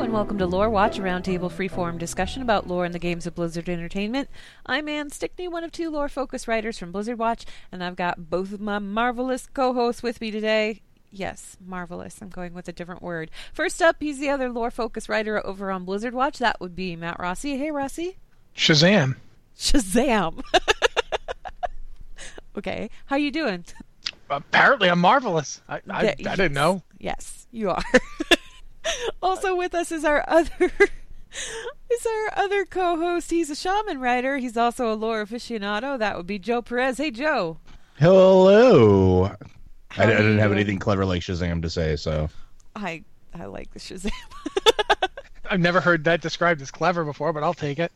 and welcome to Lore Watch, a roundtable freeform discussion about lore in the games of Blizzard Entertainment. I'm Anne Stickney, one of two lore focused writers from Blizzard Watch, and I've got both of my marvelous co hosts with me today. Yes, marvelous. I'm going with a different word. First up, he's the other lore focused writer over on Blizzard Watch. That would be Matt Rossi. Hey, Rossi. Shazam. Shazam. okay, how you doing? Apparently, I'm marvelous. I, I, Yeah, I didn't know. Yes, you are. also with us is our other is our other co-host. He's a shaman writer. He's also a lore aficionado. That would be Joe Perez. Hey, Joe. Hello. I, I didn't have anything clever like Shazam to say, so I I like the Shazam. I've never heard that described as clever before, but I'll take it.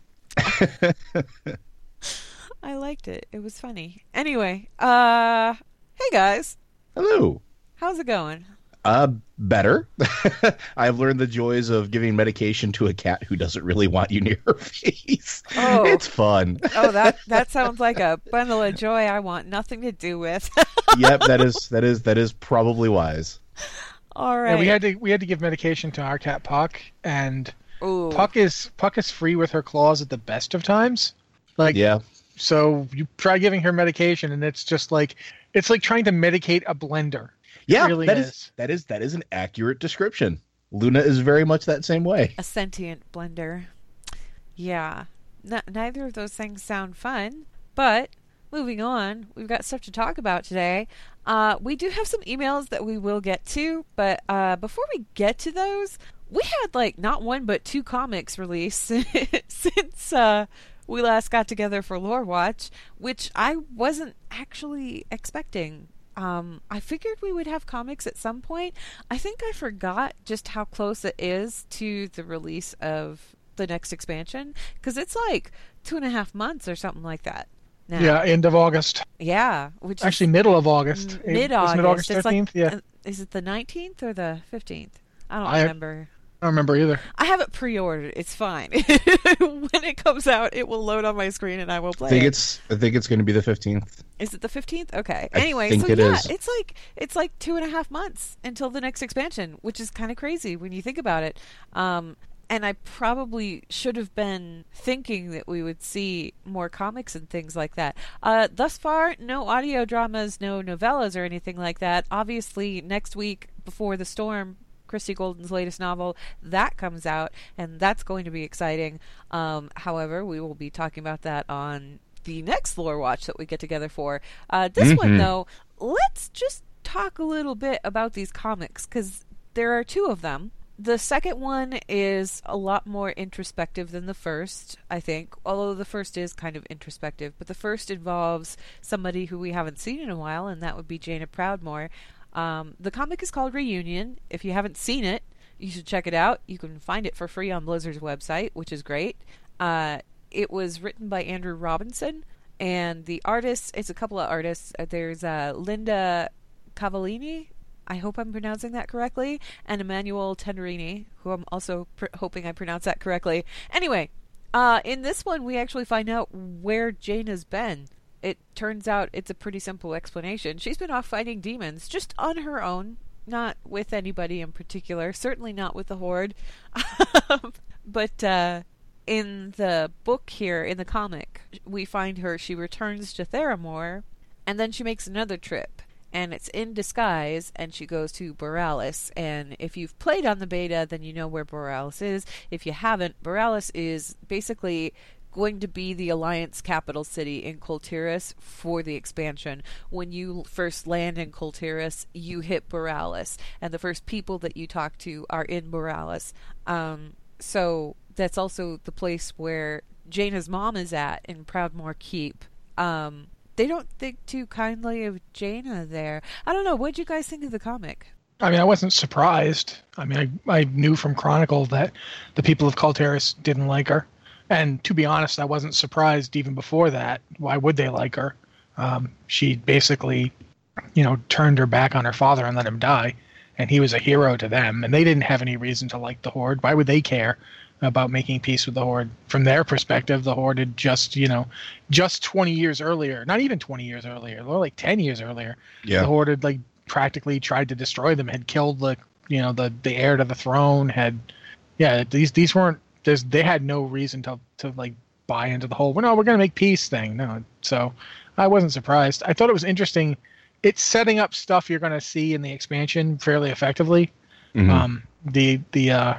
I liked it. It was funny. Anyway, uh, hey guys, hello. how's it going? Uh, better. I've learned the joys of giving medication to a cat who doesn't really want you near her face. Oh. It's fun. Oh, that that sounds like a bundle of joy I want nothing to do with. yep, that is that is that is probably wise. All right. Yeah, we had to we had to give medication to our cat Puck, and Ooh. Puck is Puck is free with her claws at the best of times. Like Yeah. so, you try giving her medication, and it's just like it's like trying to medicate a blender. Yeah, really that is. is. that is that is an accurate description. Luna is very much that same way. a sentient blender. Yeah. N- neither of those things sound fun, but moving on, we've got stuff to talk about today. Uh, we do have some emails that we will get to, but uh, before we get to those, we had like not one but two comics released since uh, we last got together for Lore Watch, which I wasn't actually expecting. Um, I figured we would have comics at some point. I think I forgot just how close it is to the release of the next expansion because it's like two and a half months or something like that. Now. Yeah, end of August. yeah, which Actually, middle of August. Mid August. August It's like, yeah, is it the nineteenth or the fifteenth? I don't I- remember. I don't remember either. I have it pre-ordered. It's fine. when it comes out, it will load on my screen and I will play. I play think it. it's I think it's going to be the fifteenth. Is it the fifteenth? Okay. I anyway, think so it yeah, is. it's like it's like two and a half months until the next expansion, which is kind of crazy when you think about it. Um, and I probably should have been thinking that we would see more comics and things like that. Uh, thus far, no audio dramas, no novellas or anything like that. Obviously, next week before the storm, Christie Golden's latest novel that comes out, and that's going to be exciting. Um, however, we will be talking about that on the next lore watch that we get together for. Uh, this one, Mhm. though, let's just talk a little bit about these comics because there are two of them. The second one is a lot more introspective than the first, I think, although the first is kind of introspective. But the first involves somebody who we haven't seen in a while, and that would be Jaina Proudmoore. Um, the comic is called Reunion. If you haven't seen it, you should check it out. You can find it for free on Blizzard's website, which is great. Uh, it was written by Andrew Robinson, and the artists, it's a couple of artists. Uh, There's uh, Linda Cavallini. I hope I'm pronouncing that correctly, and Emmanuel Tenderini, who I'm also pr- hoping I pronounce that correctly. Anyway, uh, in this one, we actually find out where Jaina has been. It turns out it's a pretty simple explanation. She's been off fighting demons just on her own, not with anybody in particular, certainly not with the Horde. but uh, in the book here, in the comic, we find her, she returns to Theramore, and then she makes another trip. And it's in disguise, and she goes to Boralus. And if you've played on the beta, then you know where Boralus is. If you haven't, Boralus is basically going to be the Alliance capital city in Kul Tiras for the expansion. When you first land in Kul Tiras, you hit Boralus, and the first people that you talk to are in Boralus. Um, so that's also the place where Jaina's mom is at in Proudmoore Keep. Um, they don't think too kindly of Jaina there. I don't know. What would you guys think of the comic? I mean, I wasn't surprised. I mean, I, I knew from Chronicle that the people of Kul Tiras didn't like her. And to be honest, I wasn't surprised even before that. Why would they like her? Um, she basically, you know, turned her back on her father and let him die. And he was a hero to them. And they didn't have any reason to like the Horde. Why would they care about making peace with the Horde? From their perspective, the Horde had just, you know, just 20 years earlier, not even 20 years earlier, more like 10 years earlier, the horde had like practically tried to destroy them had killed the you know the the heir to the throne had Yeah, these these weren't. There's they had no reason to to like buy into the whole. Well, no, we're gonna make peace thing. No, so I wasn't surprised. I thought it was interesting. It's setting up stuff you're gonna see in the expansion fairly effectively. Mhm. Um, the the uh,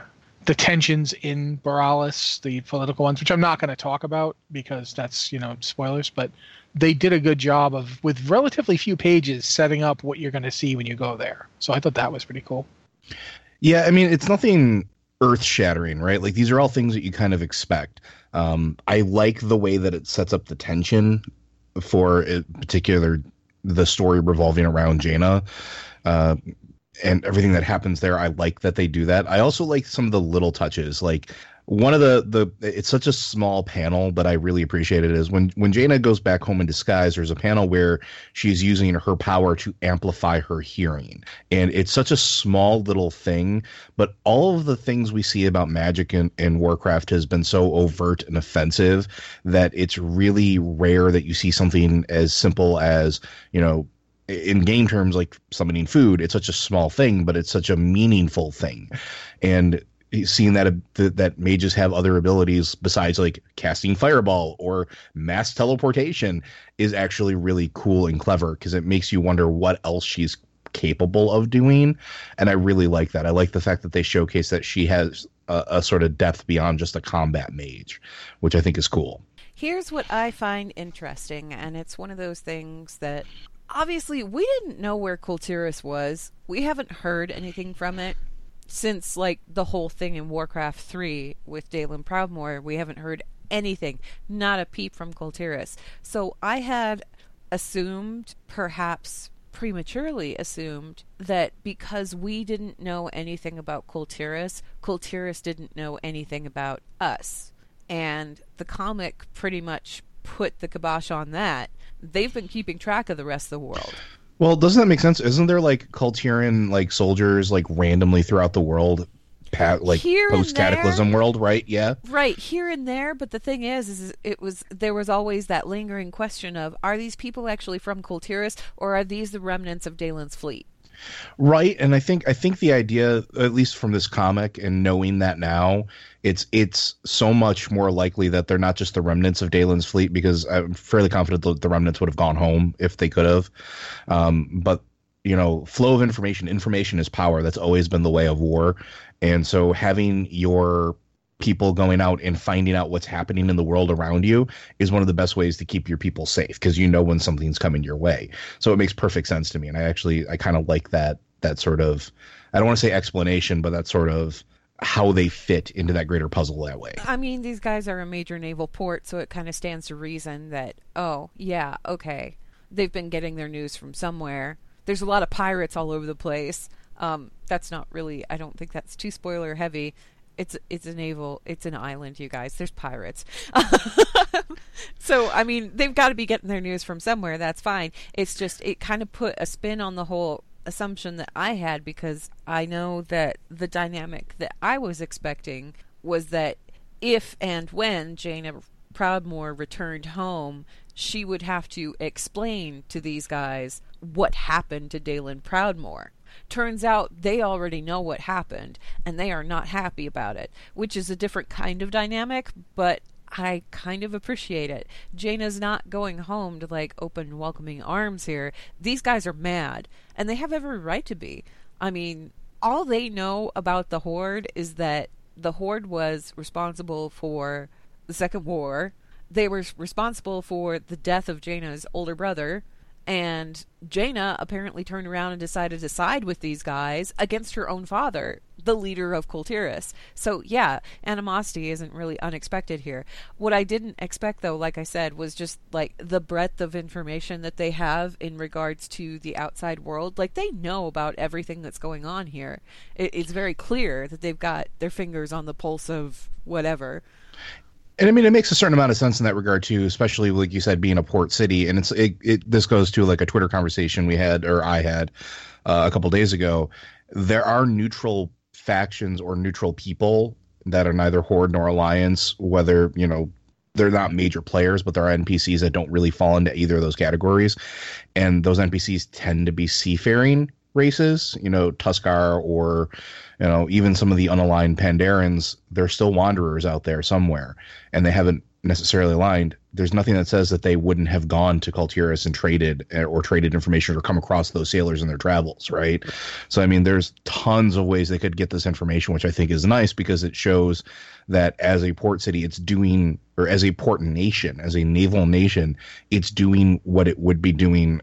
the tensions in Boralus, the political ones, which I'm not going to talk about because that's you know spoilers. But they did a good job of with relatively few pages setting up what you're going to see when you go there. So I thought that was pretty cool. Yeah, I mean, it's nothing earth shattering, right? Like these are all things that you kind of expect. Um, I like the way that it sets up the tension for in particular the story revolving around Jaina. Uh, and everything that happens there, I like that they do that. I also like some of the little touches, like one of the the it's such a small panel but i really appreciate it is when when jaina goes back home in disguise there's a panel where she's using her power to amplify her hearing. And it's such a small little thing but all of the things we see about magic in, in warcraft has been so overt and offensive that it's really rare that you see something as simple as you know in game terms like summoning food it's such a small thing but it's such a meaningful thing. And seeing that that, that mages have other abilities besides like casting fireball or mass teleportation is actually really cool and clever because it makes you wonder what else she's capable of doing and i really like that. I like the fact that they showcase that she has a, a sort of depth beyond just a combat mage which i think is cool. Here's what I find interesting, and it's one of those things that obviously we didn't know where Kul Tiras was. We haven't heard anything from it since like the whole thing in Warcraft 3 with Daelin Proudmoore. We haven't heard anything, not a peep from Kul Tiras. So I had assumed, perhaps prematurely assumed, that because we didn't know anything about Kul Tiras, Kultiris didn't know anything about us. And the comic pretty much put the kibosh on that. They've been keeping track of the rest of the world. Well doesn't that make sense? Isn't there like Kul Tiran like soldiers like randomly throughout the world pat like Here post cataclysm world right? Yeah. Right here and there, but the thing is, is it was there was always that lingering question of: Are these people actually from Kul Tiras, or are these the remnants of Daelin's fleet? Right and i think i think the idea at least from this comic and knowing that now it's it's so much more likely that they're not just the remnants of Daelin's fleet because i'm fairly confident that the remnants would have gone home if they could have. Um, but you know flow of information information is power. That's always been the way of war. And so having your people going out and finding out what's happening in the world around you is one of the best ways to keep your people safe because you know when something's coming your way so it makes perfect sense to me and i actually i kind of like that that sort of i don't want to say explanation but that sort of how they fit into that greater puzzle that way I mean, these guys are a major naval port, so it kind of stands to reason that oh yeah, okay, they've been getting their news from somewhere. There's a lot of pirates all over the place. Um, that's not really. I don't think that's too spoiler heavy. It's it's a naval. It's an island, you guys. There's pirates. so I mean, they've got to be getting their news from somewhere. That's fine. It's just it kind of put a spin on the whole assumption that I had because I know that the dynamic that I was expecting was that if and when jaina proudmoore returned home, she would have to explain to these guys what happened to Daelin Proudmoore. Turns out they already know what happened and they are not happy about it, which is a different kind of dynamic, but I kind of appreciate it. Jaina's not going home to like open welcoming arms here. These guys are mad, and they have every right to be. I mean, all they know about the Horde is that the Horde was responsible for the Second War. They were responsible for the death of Jaina's older brother, and Jaina apparently turned around and decided to side with these guys against her own father, the leader of Kul Tiras. So, yeah, animosity isn't really unexpected here. What I didn't expect, though, like I said, was just like the breadth of information that they have in regards to the outside world. Like, they know about everything that's going on here. It, it's very clear that they've got their fingers on the pulse of whatever. And I mean, it makes a certain amount of sense in that regard too, especially like you said, being a port city. And it's it, it this goes to like a Twitter conversation we had or I had uh, a couple days ago. There are neutral factions or neutral people that are neither Horde nor Alliance, whether you know they're not major players, but there are NPCs that don't really fall into either of those categories, and those NPCs tend to be seafaring races, you know, Tuskarr or you know even some of the unaligned Pandaren, they're still wanderers out there somewhere, and they haven't necessarily aligned. There's nothing that says that they wouldn't have gone to Kul Tiras and traded eh, or traded information or come across those sailors in their travels, right? So I mean, there's tons of ways they could get this information, which I think is nice because it shows that as a port city, it's doing or as a port nation, as a naval nation, it's doing what it would be doing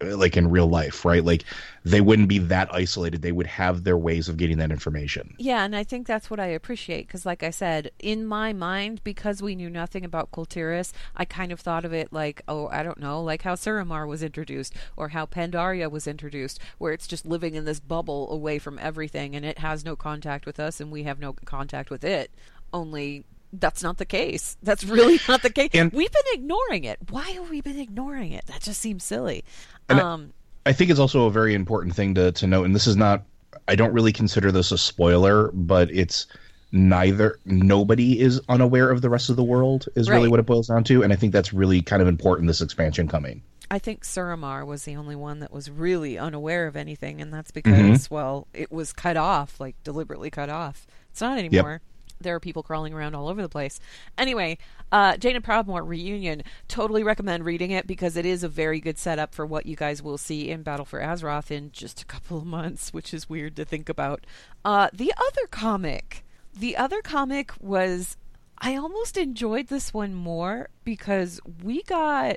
like in real life, right? Like they wouldn't be that isolated. They would have their ways of getting that information. Yeah, and I think that's what I appreciate because, like I said, in my mind, because we knew nothing about Kul Tiras, I kind of thought of it like, oh, I don't know, like how Suramar was introduced or how Pandaria was introduced, where it's just living in this bubble away from everything and it has no contact with us and we have no contact with it. Only that's not the case. That's really not the case. and We've been ignoring it. Why have we been ignoring it? That just seems silly. Um, I think it's also a very important thing to to note, and this is not. I don't really consider this a spoiler, but it's neither nobody is unaware of the rest of the world is right. really what it boils down to and i think that's really kind of important this expansion coming i think suramar was the only one that was really unaware of anything and that's because mm-hmm. well it was cut off like deliberately cut off it's not anymore yep there are people crawling around all over the place. Anyway, uh, Jaina Proudmoore reunion. Totally recommend reading it because it is a very good setup for what you guys will see in Battle for Azeroth in just a couple of months, which is weird to think about. Uh, the other comic, the other comic was. I almost enjoyed this one more because we got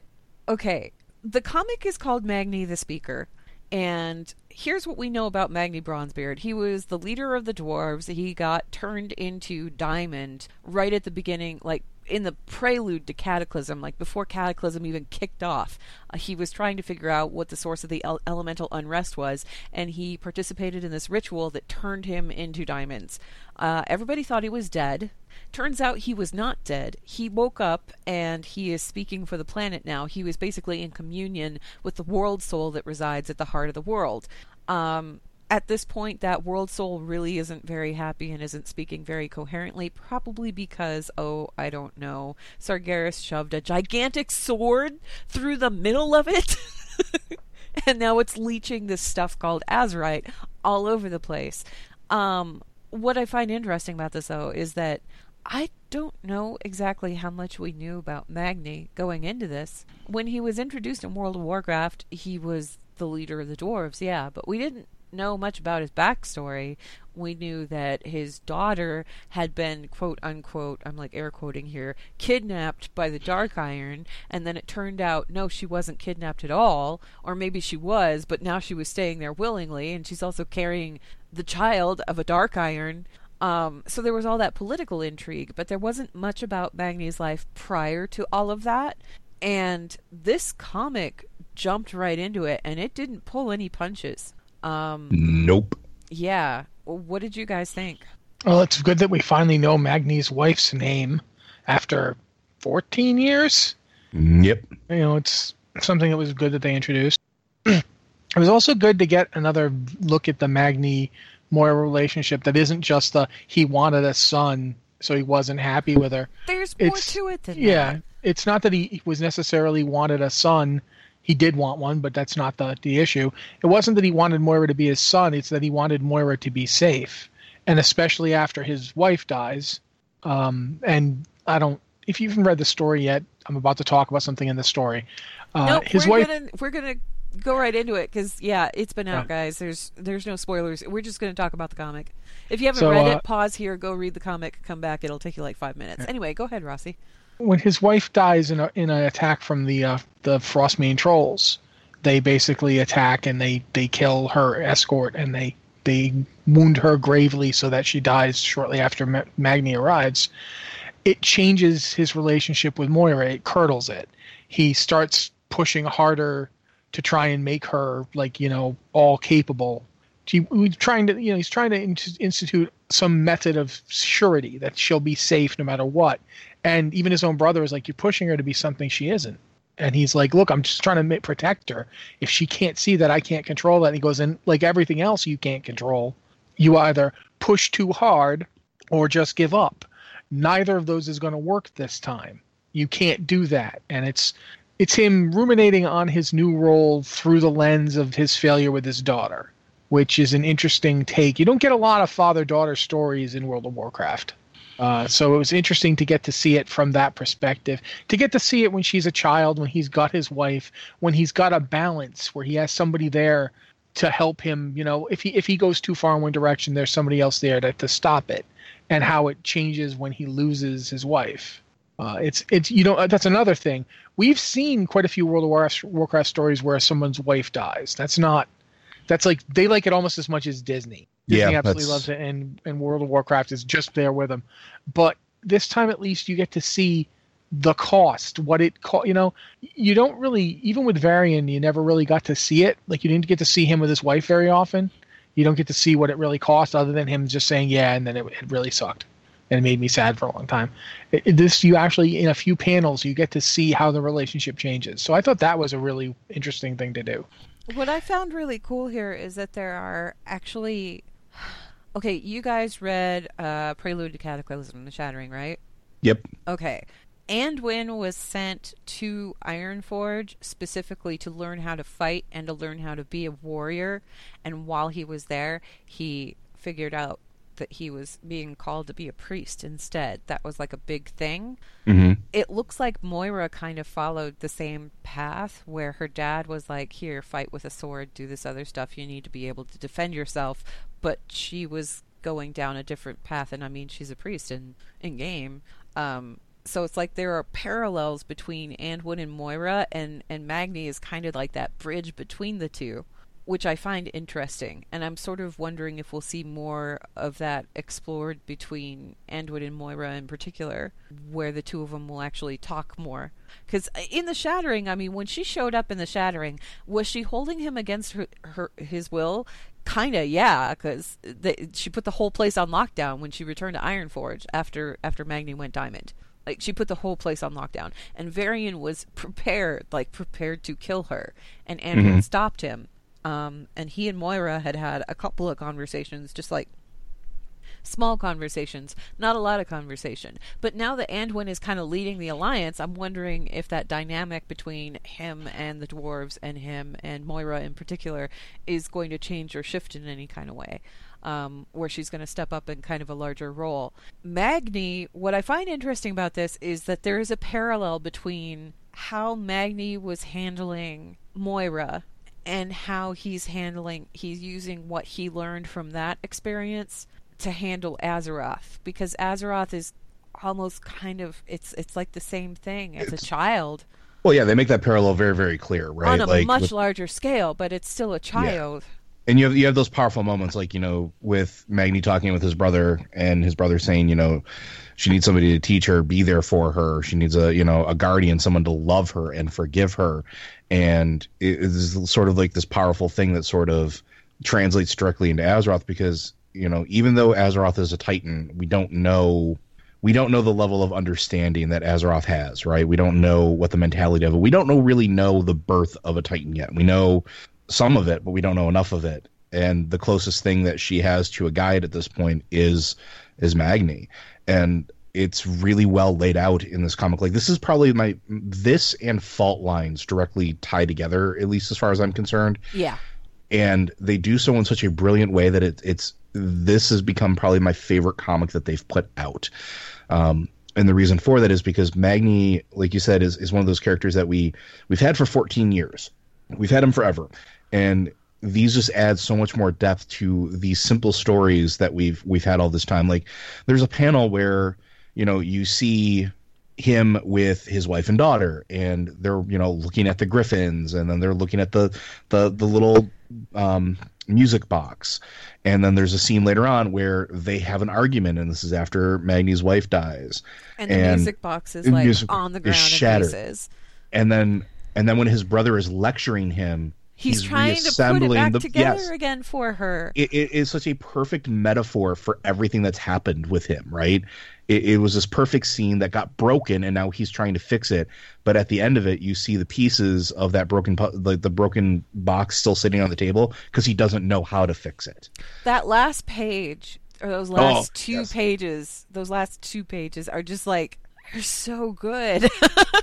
okay. The comic is called Magni the Speaker, and here's what we know about Magni Bronzebeard. He was the leader of the dwarves. He got turned into Diamond right at the beginning, like in the prelude to Cataclysm, like before Cataclysm even kicked off, uh, he was trying to figure out what the source of the el- elemental unrest was, and he participated in this ritual that turned him into diamonds. Uh, everybody thought he was dead. Turns out he was not dead. He woke up and he is speaking for the planet now. He was basically in communion with the world soul that resides at the heart of the world. Um, at this point, that world soul really isn't very happy and isn't speaking very coherently, probably because, oh, I don't know, Sargeras shoved a gigantic sword through the middle of it. and now it's leeching this stuff called Azerite all over the place. Um, what I find interesting about this, though, is that I don't know exactly how much we knew about Magni going into this. When he was introduced in World of Warcraft, he was the leader of the dwarves, yeah, but we didn't know much about his backstory. We knew that his daughter had been, quote unquote, I'm like air quoting here, kidnapped by the Dark Iron, and then it turned out no, she wasn't kidnapped at all, or maybe she was, but now she was staying there willingly, and she's also carrying the child of a Dark Iron. Um, so there was all that political intrigue, but there wasn't much about Magni's life prior to all of that. And this comic jumped right into it, and it didn't pull any punches. Um, nope. Yeah. What did you guys think? Well, it's good that we finally know Magni's wife's name after 14 years. Yep. You know, it's something that was good that they introduced. it was also good to get another look at the Magni Moira relationship that isn't just the he wanted a son, so he wasn't happy with her. There's more to it than yeah, that. it's not that he was necessarily wanted a son he did want one, but that's not the, the issue. It wasn't that he wanted Moira to be his son, it's that he wanted Moira to be safe. And especially after his wife dies. Um, and I don't, if you haven't read the story yet, I'm about to talk about something in the story. Uh, nope, his we're wife. Gonna, we're going to go right into it because yeah, it's been out, yeah. guys. There's there's no spoilers. We're just going to talk about the comic. If you haven't so, read uh, it, pause here, go read the comic, come back. It'll take you like five minutes. Yeah. Anyway, go ahead, Rossi when his wife dies in a, in an attack from the uh, the Frostmane trolls, they basically attack and they they kill her escort and they they wound her gravely so that she dies shortly after Magni arrives. It changes his relationship with Moira. It curdles it. He starts pushing harder to try and make her like you know all capable. He, he's trying to you know he's trying to institute some method of surety that she'll be safe no matter what. And even his own brother is like, "You're pushing her to be something she isn't." And he's like, "Look, I'm just trying to protect her. If she can't see that I can't control that," and he goes, "And like everything else, you can't control. You either push too hard or just give up. Neither of those is going to work this time. You can't do that." And it's it's him ruminating on his new role through the lens of his failure with his daughter, which is an interesting take. You don't get a lot of father daughter stories in World of Warcraft. Uh, so it was interesting to get to see it from that perspective. To get to see it when she's a child, when he's got his wife, when he's got a balance, where he has somebody there to help him. You know, if he if he goes too far in one direction, there's somebody else there to, to stop it, and how it changes when he loses his wife. Uh, it's it's you know that's another thing. We've seen quite a few World of Warcraft, Warcraft stories where someone's wife dies. That's not. That's like they like it almost as much as Disney. Disney Yeah, absolutely loves it, and and World of Warcraft is just there with them. But this time, at least, you get to see the cost, what it cost. You know, you don't really even with Varian, you never really got to see it. Like you didn't get to see him with his wife very often. You don't get to see what it really cost, other than him just saying yeah, and then it, it really sucked and it made me sad for a long time. It, it- this you actually in a few panels you get to see how the relationship changes. So I thought that was a really interesting thing to do. What I found really cool here is that there are actually. Okay, you guys read uh, Prelude to Cataclysm, and The Shattering, right? Yep. Okay. Anduin was sent to Ironforge specifically to learn how to fight and to learn how to be a warrior. And while he was there, he figured out that he was being called to be a priest instead. That was like a big thing. hmm It looks like Moira kind of followed the same path where her dad was like, Here, fight with a sword, do this other stuff. You need to be able to defend yourself. But she was going down a different path. And I mean, she's a priest in, in game. Um, so it's like there are parallels between Anduin and Moira, and, and Magni is kind of like that bridge between the two, which I find interesting. And I'm sort of wondering if we'll see more of that explored between Anduin and Moira in particular, where the two of them will actually talk more. Because in the Shattering, I mean, when she showed up in the Shattering, was she holding him against her, her his will? Kinda, yeah, because she put the whole place on lockdown when she returned to Ironforge after after Magni went diamond. Like she put the whole place on lockdown, and Varian was prepared, like prepared to kill her, and Anduin Mhm. stopped him. Um, and he and Moira had had a couple of conversations, just like small conversations, not a lot of conversation. But now that Anduin is kind of leading the alliance, I'm wondering if that dynamic between him and the dwarves and him and Moira in particular is going to change or shift in any kind of way. Um, where she's going to step up in kind of a larger role. Magni, what I find interesting about this is that there is a parallel between how Magni was handling Moira and how he's handling he's using what he learned from that experience to handle Azeroth because Azeroth is almost kind of it's it's like the same thing as a child Well, yeah, they make that parallel very, very clear, right? on a like, much with- larger scale, but it's still a child. and you have you have those powerful moments, like you know, with Magni talking with his brother, and his brother saying, you know, she needs somebody to teach her, be there for her. She needs a you know a guardian, someone to love her and forgive her, and it is sort of like this powerful thing that sort of translates directly into Azeroth because you know even though Azeroth is a Titan, we don't know we don't know the level of understanding that Azeroth has, right? We don't know what the mentality of it. We don't know really know the birth of a Titan yet. We know some of it, but we don't know enough of it. And the closest thing that she has to a guide at this point is is Magni, and it's really well laid out in this comic. Like this is probably my this and Fault Lines directly tie together, at least as far as I'm concerned Yeah. and they do so in such a brilliant way that it, it's this has become probably my favorite comic that they've put out. Um, and the reason for that is because Magni, like you said, is, is one of those characters that we we've had for 14 years. We've had him forever, and these just add so much more depth to these simple stories that we've we've had all this time. Like there's a panel where you know you see him with his wife and daughter and they're you know looking at the griffins and then they're looking at the the the little um music box and then there's a scene later on where they have an argument and this is after Magni's wife dies And the And music box is like on the ground shattered. pieces. and then and then when his brother is lecturing him He's, trying to put it back the- together yes. again for her. it, it is such a perfect metaphor for everything that's happened with him, right? It, it was this perfect scene that got broken, and now he's trying to fix it. But at the end of it, you see the pieces of that broken, like the broken box, still sitting on the table because he doesn't know how to fix it. that last page or those last Oh, two yes. pages those last two pages are just like they're so good.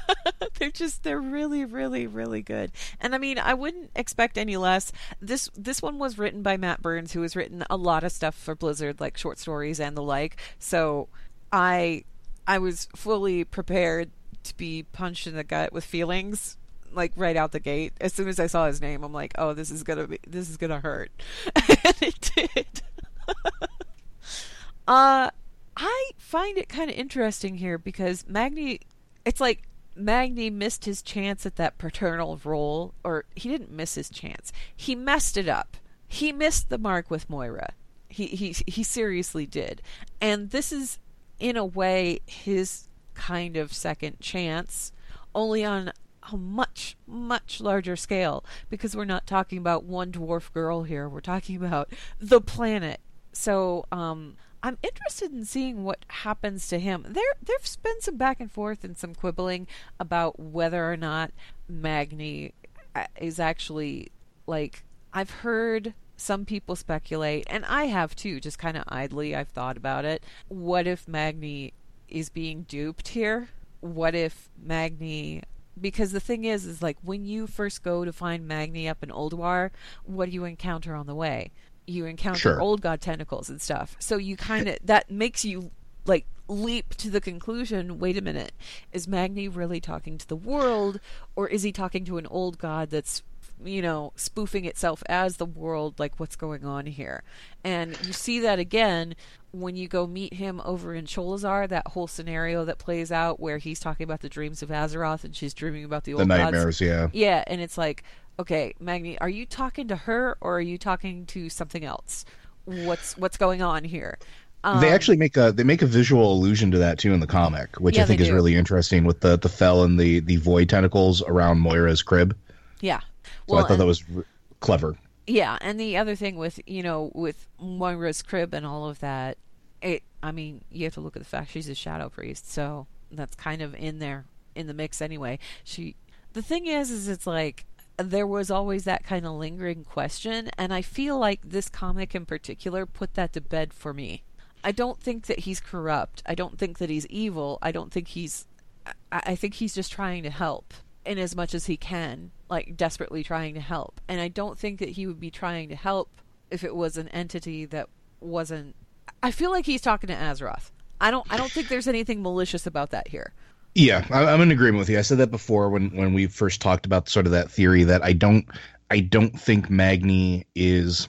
they're just they're really really really good. And I mean, I wouldn't expect any less. This this one was written by Matt Burns who has written a lot of stuff for Blizzard like short stories and the like. So I I was fully prepared to be punched in the gut with feelings like right out the gate. As soon as I saw his name, I'm like, "Oh, this is going to be this is going to hurt." and it did. uh I find it kind of interesting here because Magni, it's like Magni missed his chance at that paternal role, or he didn't miss his chance. He messed it up. He missed the mark with Moira. He he he seriously did. And this is in a way his kind of second chance, only on a much much larger scale because we're not talking about one dwarf girl here. We're talking about the planet. So, um I'm interested in seeing what happens to him. There, there's been some back and forth and some quibbling about whether or not Magni uh, is actually like. I've heard some people speculate, and I have too, just kind of idly. I've thought about it. What if Magni is being duped here? What if Magni because the thing is is like when you first go to find Magni up in Ulduar, what do you encounter on the way? You encounter sure. old god tentacles and stuff. So you kind of that makes you like leap to the conclusion wait a minute is magni really talking to the world or is he talking to an old god that's you know spoofing itself as the world like what's going on here and you see that again when you go meet him over in Sholazar, that whole scenario that plays out where he's talking about the dreams of Azeroth and she's dreaming about the old the nightmares, gods. yeah, yeah, and it's like, okay, Magni, are you talking to her or are you talking to something else? What's what's going on here? Um, they actually make a they make a visual allusion to that too in the comic, which yeah, I think is really interesting with the the fel and the the void tentacles around Moira's crib. Yeah, well, I thought and, that was r- clever. Yeah, and the other thing with you know with Moira's crib and all of that, it I mean you have to look at the fact she's a shadow priest, so that's kind of in there in the mix anyway. She the thing is, is it's like there was always that kind of lingering question, and I feel like this comic in particular put that to bed for me. I don't think that he's corrupt. I don't think that he's evil. I don't think he's. I, I think he's just trying to help in as much as he can, like desperately trying to help. And I don't think that he would be trying to help if it was an entity that wasn't. I feel like he's talking to Azeroth. I don't. I don't think there's anything malicious about that here. Yeah, I'm in agreement with you. I said that before when when we first talked about sort of that theory that I don't I don't think Magni is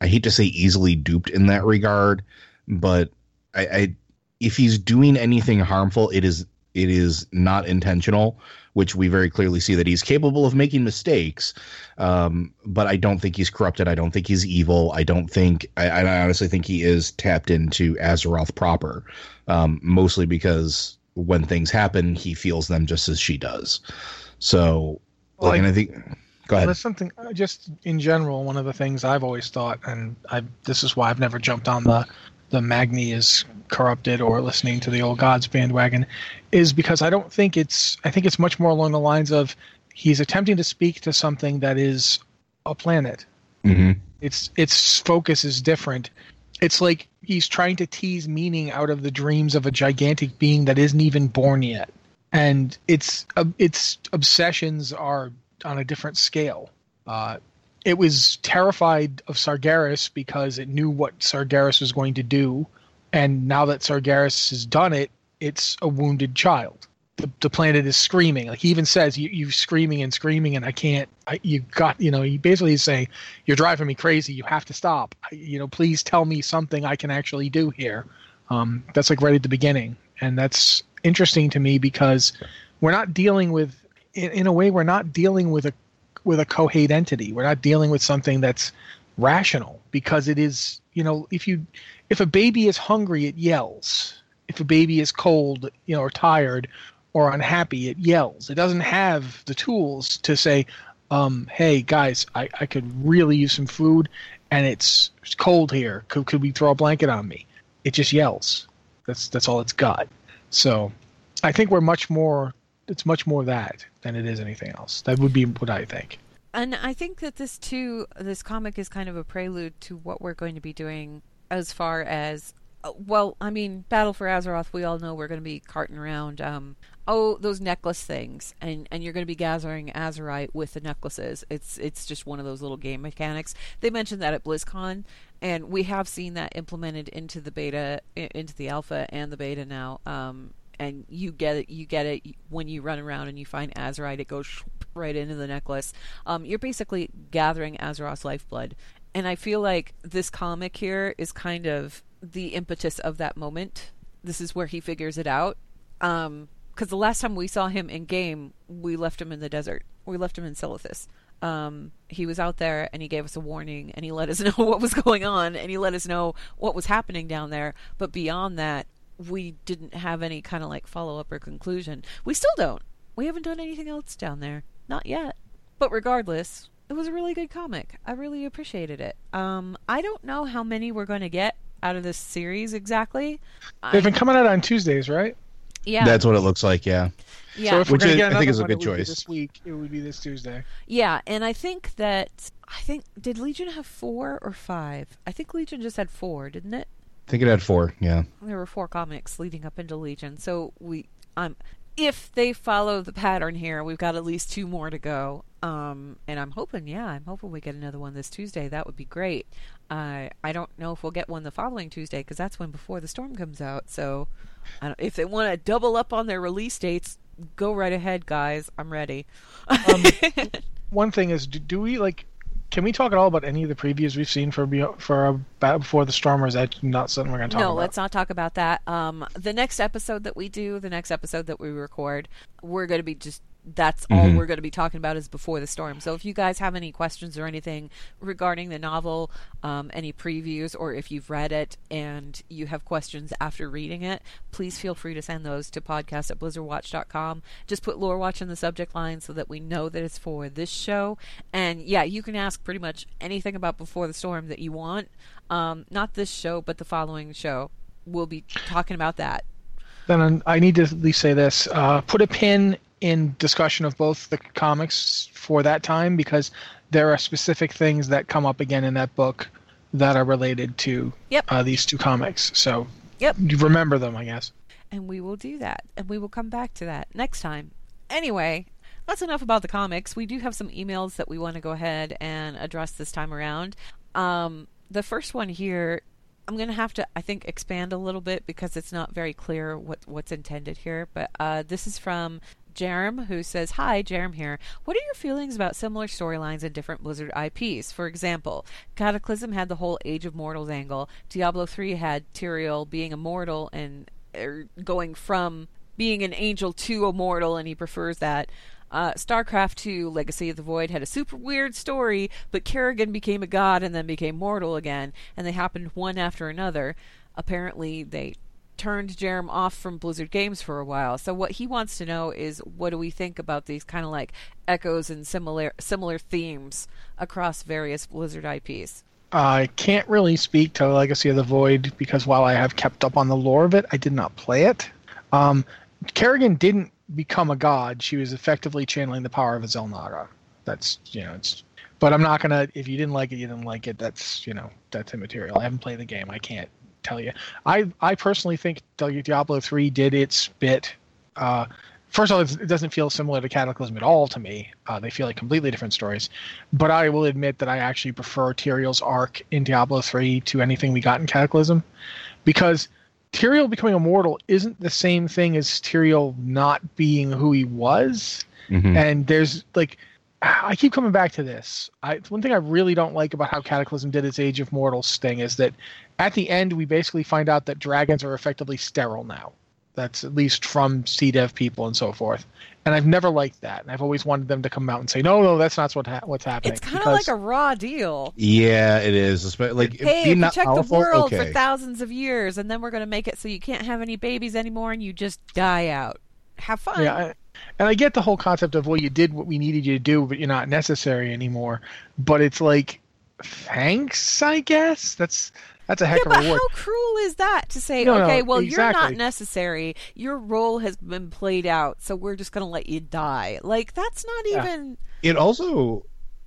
I hate to say easily duped in that regard, but I, I if he's doing anything harmful, it is it is not intentional, which we very clearly see that he's capable of making mistakes. Um, but I don't think he's corrupted. I don't think he's evil. I don't think I, I honestly think he is tapped into Azeroth proper, um, mostly because when things happen, he feels them just as she does. So, well, like, and I think, go ahead. That's something uh, just in general. One of the things I've always thought, and I this is why I've never jumped on the the Magni is corrupted or listening to the old gods bandwagon, is because I don't think it's. I think it's much more along the lines of he's attempting to speak to something that is a planet. Mm-hmm. Its its focus is different. It's like he's trying to tease meaning out of the dreams of a gigantic being that isn't even born yet, and its uh, its obsessions are on a different scale. Uh, it was terrified of Sargeras because it knew what Sargeras was going to do, and now that Sargeras has done it, it's a wounded child the, the planet is screaming. Like he even says, you you screaming and screaming, and I can't. I, you got you know. He basically is saying, "You're driving me crazy. You have to stop. I, you know, please tell me something I can actually do here." Um, that's like right at the beginning, and that's interesting to me because we're not dealing with, in, in a way, we're not dealing with a with a cohate entity. We're not dealing with something that's rational because it is. You know, if you if a baby is hungry, it yells. If a baby is cold, you know, or tired, or unhappy, it yells. It doesn't have the tools to say, um, "Hey guys, I, I could really use some food, and it's, it's cold here. Could could we throw a blanket on me?" It just yells. That's that's all it's got. So, I think we're much more. It's much more that than it is anything else. That would be what I think. And I think that this too, this comic is kind of a prelude to what we're going to be doing as far as well, I mean, Battle for Azeroth. We all know we're going to be carting around. Um, oh, those necklace things, and and you're going to be gathering Azerite with the necklaces. It's it's just one of those little game mechanics. They mentioned that at BlizzCon, and we have seen that implemented into the beta, into the alpha and the beta now. Um, and you get it, you get it when you run around and you find Azerite. It goes right into the necklace. Um, you're basically gathering Azeroth's lifeblood, and I feel like this comic here is kind of the impetus of that moment. This is where he figures it out. Um, because the last time we saw him in game, we left him in the desert. We left him in Silithus. Um, he was out there and he gave us a warning and he let us know what was going on and he let us know what was happening down there. But beyond that, we didn't have any kind of like follow up or conclusion. We still don't. We haven't done anything else down there. Not yet. But regardless, it was a really good comic. I really appreciated it. Um, I don't know how many we're going to get out of this series exactly. They've been coming out on Tuesdays, right? Yeah, That's what it looks like. Yeah. yeah. So if Which we're gonna is- get I think is a one, good it would be choice. This week, it would be this Tuesday. Yeah, and I think that I think did Legion have four or five? I think Legion just had four, didn't it? I think it had four. Yeah. There were four comics leading up into Legion, so we um if they follow the pattern here, we've got at least two more to go. Um, and I'm hoping, yeah, I'm hoping we get another one this Tuesday. That would be great. Uh, I don't know if we'll get one the following Tuesday because that's when Before the Storm comes out. So, I don't, if they want to double up on their release dates, go right ahead, guys. I'm ready. Um, One thing is, do, do we like? Can we talk at all about any of the previews we've seen for for uh, Battle Before the Storm, or is that not something we're going to talk no, about? No, let's not talk about that. Um, the next episode that we do, the next episode that we record, we're going to be just that's all Mhm. we're going to be talking about is before the storm. So if you guys have any questions or anything regarding the novel, um, any previews, or if you've read it and you have questions after reading it, please feel free to send those to podcast at blizzardwatch.com. Just put lore watch in the subject line so that we know that it's for this show. And yeah, you can ask pretty much anything about before the storm that you want. Um, not this show, but the following show. We'll be talking about that. Then I need to at least say this: uh, put a pin in discussion of both the comics for that time because there are specific things that come up again in that book that are related to Yep. uh, these two comics. So Yep. you remember them, I guess. and we will do that and we will come back to that next time anyway that's enough about the comics we do have some emails that we want to go ahead and address this time around um, the first one here i'm going to have to i think expand a little bit because it's not very clear what what's intended here but uh, this is from Jerem, who says, Hi, Jerem here. What are your feelings about similar storylines in different Blizzard IPs? For example, Cataclysm had the whole Age of Mortals angle. Diablo 3 had Tyrael being immortal and er, going from being an angel to a mortal, and he prefers that. Uh, StarCraft 2 Legacy of the Void had a super weird story, but Kerrigan became a god and then became mortal again, and they happened one after another. Apparently, they turned Jerem off from Blizzard Games for a while. So what he wants to know is what do we think about these kind of like echoes and similar similar themes across various Blizzard IPs? I can't really speak to Legacy of the Void because while I have kept up on the lore of it, I did not play it. Um, Kerrigan didn't become a god; she was effectively channeling the power of a Xel'Naga. That's you know, it's. But I'm not gonna. If you didn't like it, you didn't like it. That's you know, that's immaterial. I haven't played the game. I can't tell you. I I personally think Diablo three did its bit. Uh, first of all, it doesn't feel similar to Cataclysm at all to me. Uh, they feel like completely different stories. But I will admit that I actually prefer Tyrael's arc in Diablo 3 to anything we got in Cataclysm, because Tyrael becoming immortal isn't the same thing as Tyrael not being who he was. Mhm. And there's like, I keep coming back to this. I, one thing I really don't like about how Cataclysm did its Age of Mortals thing is that at the end we basically find out that dragons are effectively sterile now. That's at least from CDev people and so forth. And I've never liked that. And I've always wanted them to come out and say, no, no, that's not what ha- what's happening. It's kind of Because- like a raw deal. Yeah, it is. Espe- Like Hey, being not protect the powerful, world for thousands of years, and then we're going to make it so you can't have any babies anymore, and you just die out. Have fun. Yeah, I, and I get the whole concept of well, you did what we needed you to do, but you're not necessary anymore. But it's like, thanks, I guess. That's that's a heck Yeah, of but a reward. how cruel is that to say, No, no, okay, well, you're not necessary. Your role has been played out, so we're just going to let you die. Like, that's not Yeah. even. It also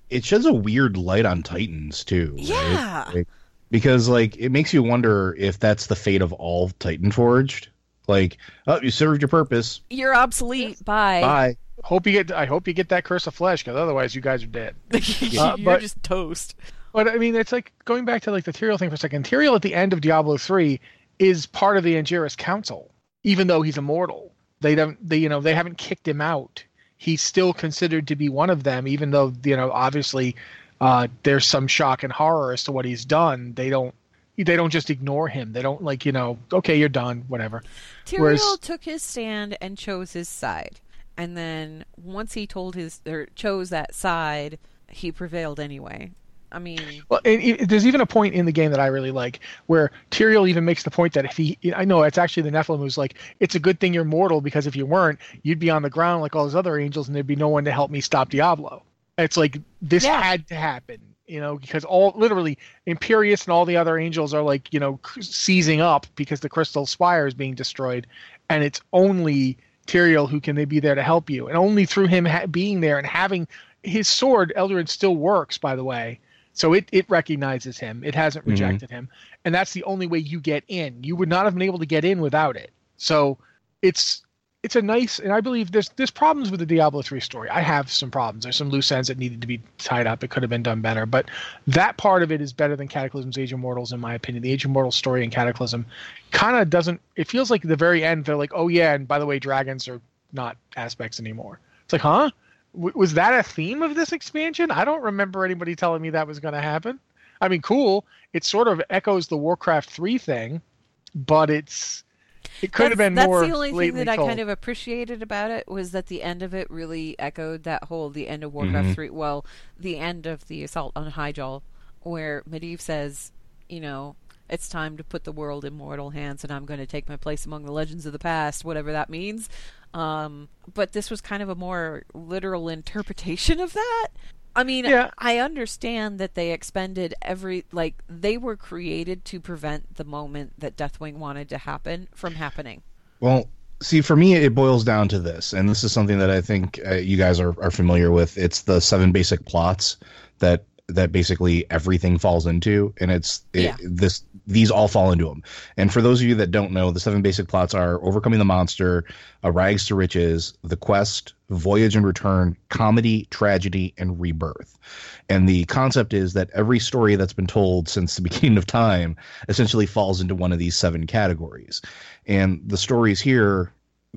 it sheds a weird light on Titans too. right? Yeah. Like, because like it makes you wonder if that's the fate of all Titan Forged. Like, oh, you served your purpose. You're obsolete. Bye. Bye. Hope you get. I hope you get that curse of flesh, because otherwise you guys are dead. Uh, you're but- just toast. But I mean, it's like going back to like the Tyrael thing for a second. Tyrael at the end of Diablo three is part of the Angiris Council, even though he's immortal. They don't. They you know they haven't kicked him out. He's still considered to be one of them, even though you know obviously uh, there's some shock and horror as to what he's done. They don't. They don't just ignore him. They don't like you know. Okay, you're done. Whatever. Tyrael Whereas- took his stand and chose his side, and then once he told his or chose that side, he prevailed anyway. I mean, Well, and it, there's even a point in the game that I really like where Tyrael even makes the point that if he, I know it's actually the Nephilim who's like, it's a good thing you're mortal because if you weren't, you'd be on the ground like all those other angels and there'd be no one to help me stop Diablo. It's like this Yeah. had to happen, you know, because all literally Imperius and all the other angels are like, you know, seizing up because the crystal spire is being destroyed, and it's only Tyrael who can they be there to help you, and only through him ha- being there and having his sword, El'druin still works, by the way. So it, it recognizes him. It hasn't Mhm. rejected him. And that's the only way you get in. You would not have been able to get in without it. So it's it's a nice and I believe there's there's problems with the Diablo 3 story. I have some problems. There's some loose ends that needed to be tied up. It could have been done better. But that part of it is better than Cataclysm's Age of Mortals, in my opinion. The Age of Mortals story in Cataclysm kind of doesn't it feels like at the very end they're like, oh yeah, and by the way, dragons are not aspects anymore. It's like, huh? W- was that a theme of this expansion? I don't remember anybody telling me that was going to happen. I mean, cool. It sort of echoes the Warcraft three thing, but it's it could have that's, been that's more. the only thing blatantly that I kind of appreciated about it was that the end of it really echoed that whole the end of Warcraft Mhm. three. Well, the end of the assault on Hyjal, where Medivh says, you know, it's time to put the world in mortal hands, and I'm going to take my place among the legends of the past, whatever that means. Um, but this was kind of a more literal interpretation of that. I mean, Yeah. I understand that they expended every like they were created to prevent the moment that Deathwing wanted to happen from happening. Well, see, for me, it boils down to this, and this is something that I think uh, you guys are, are familiar with. It's the seven basic plots that that basically everything falls into, and it's it, Yeah. this. These all fall into them. And for those of you that don't know, the seven basic plots are overcoming the monster, a rags to riches, the quest, voyage and return, comedy, tragedy, and rebirth. And the concept is that every story that's been told since the beginning of time essentially falls into one of these seven categories. And the stories here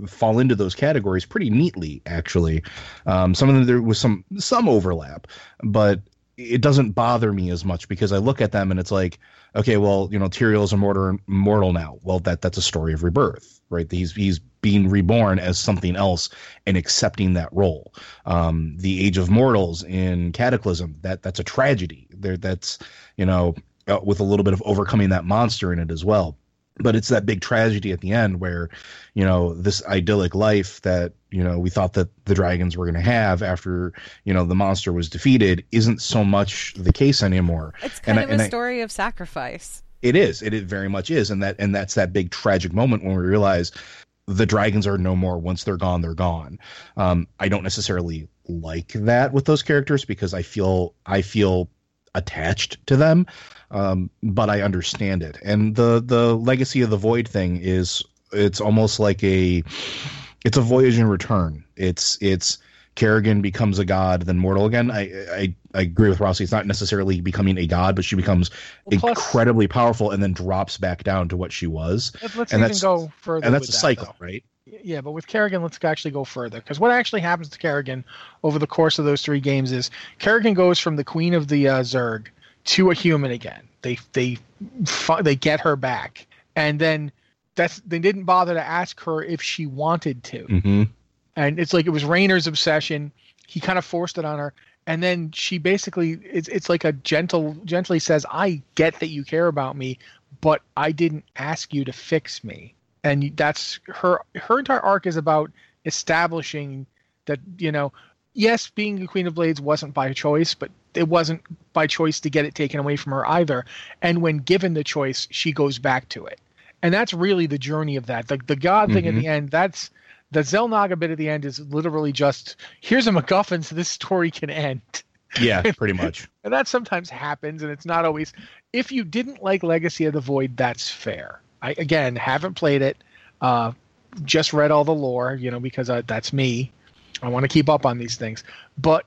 fall into those categories pretty neatly, actually. Um, some of them there was some some overlap, but it doesn't bother me as much because I look at them and it's like, okay, well, you know, Tyrael's immortal, immortal now. Well, that that's a story of rebirth, right? He's he's being reborn as something else and accepting that role. Um, the Age of Mortals in Cataclysm, that that's a tragedy. There, that's you know, uh, with a little bit of overcoming that monster in it as well. But it's that big tragedy at the end where, you know, this idyllic life that you know we thought that the dragons were going to have after you know the monster was defeated isn't so much the case anymore. It's And kind I- of and a I- story of sacrifice. It is. It, it very much is, and that and that's that big tragic moment when we realize the dragons are no more. Once they're gone, they're gone. Um, I don't necessarily like that with those characters because I feel I feel attached to them, um, but I understand it. And the the legacy of the void thing is it's almost like a it's a voyage and return. It's it's Kerrigan becomes a god, then mortal again. I, I I agree with Rossi. It's not necessarily becoming a god, but she becomes Well, plus- incredibly powerful and then drops back down to what she was. Let's, let's and even that's- go further. And that's a that, cycle, though. right? Yeah, but with Kerrigan, let's actually go further because what actually happens to Kerrigan over the course of those three games is Kerrigan goes from the queen of the uh, Zerg to a human again. They they they get her back, and then that's they didn't bother to ask her if she wanted to, Mm-hmm. and it's like it was Raynor's obsession. He kind of forced it on her, and then she basically it's it's like a gentle gently says, "I get that you care about me, but I didn't ask you to fix me." And that's her her entire arc is about establishing that you know, yes, being the Queen of Blades wasn't by choice, but it wasn't by choice to get it taken away from her either. And when given the choice, she goes back to it, and that's really the journey of that. The the God thing at the mm-hmm. end, that's the Xel'Naga bit at the end is literally just here's a MacGuffin so this story can end. Yeah, pretty much. and that sometimes happens, and it's not always. If you didn't like Legacy of the Void, that's fair. I again haven't played it. Uh, just read all the lore, you know, because I, that's me. I want to keep up on these things. But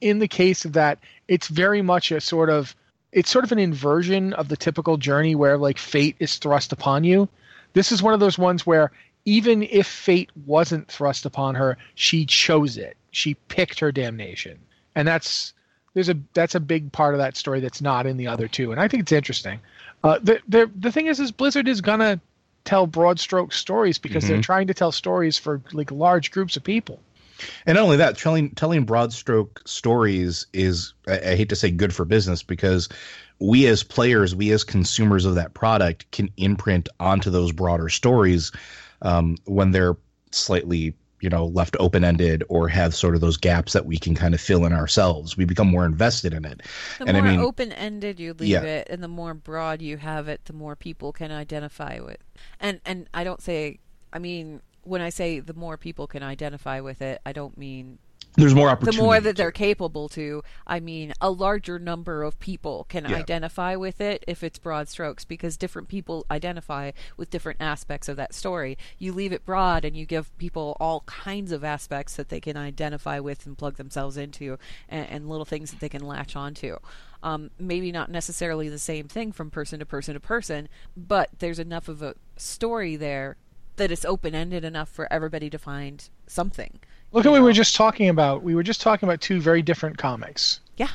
in the case of that, it's very much a sort of it's sort of an inversion of the typical journey where like fate is thrust upon you. This is one of those ones where even if fate wasn't thrust upon her, she chose it. She picked her damnation. And that's there's a that's a big part of that story that's not in the other two. And I think it's interesting. Uh, the the the thing is is Blizzard is gonna tell broad stroke stories because mm-hmm. they're trying to tell stories for like large groups of people. And not only that, telling telling broad stroke stories is I, I hate to say good for business because we as players, we as consumers of that product can imprint onto those broader stories um, when they're slightly you know left open ended or have sort of those gaps that we can kind of fill in ourselves we become more invested in it the and more I mean, open ended you leave yeah. it and the more broad you have it the more people can identify with and and i don't say i mean when i say the more people can identify with it i don't mean there's more opportunity. The more that they're capable to, I mean, a larger number of people can yeah. identify with it if it's broad strokes because different people identify with different aspects of that story. You leave it broad and you give people all kinds of aspects that they can identify with and plug themselves into and, and little things that they can latch onto. Um, maybe not necessarily the same thing from person to person to person, but there's enough of a story there that it's open ended enough for everybody to find something. Look at what we were just talking about. We were just talking about two very different comics. Yeah.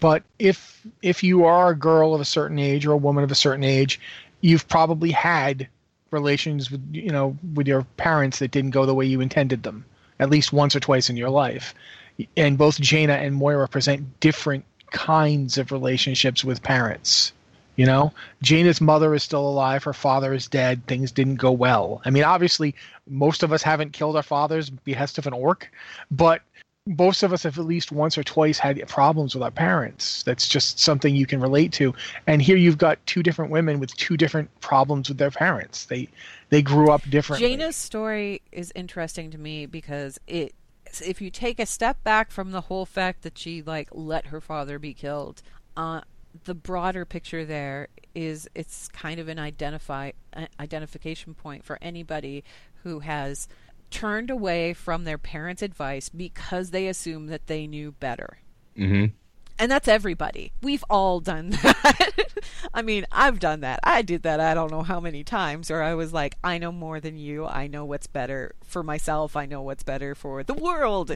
But if if you are a girl of a certain age or a woman of a certain age, you've probably had relations with you know with your parents that didn't go the way you intended them at least once or twice in your life. And both Jaina and Moira present different kinds of relationships with parents. You know, Jaina's mother is still alive. Her father is dead. Things didn't go well. I mean, obviously, most of us haven't killed our fathers behest of an orc, but most of us have at least once or twice had problems with our parents. That's just something you can relate to. And here you've got two different women with two different problems with their parents. They they grew up differently. Jaina's story is interesting to me because it if you take a step back from the whole fact that she like let her father be killed, uh, the broader picture there is it's kind of an identify uh, identification point for anybody who has turned away from their parents' advice because they assume that they knew better. Mm-hmm. And that's everybody. We've all done that. I mean, I've done that. I did that I don't know how many times, or I was like, I know more than you. I know what's better for myself. I know what's better for the world.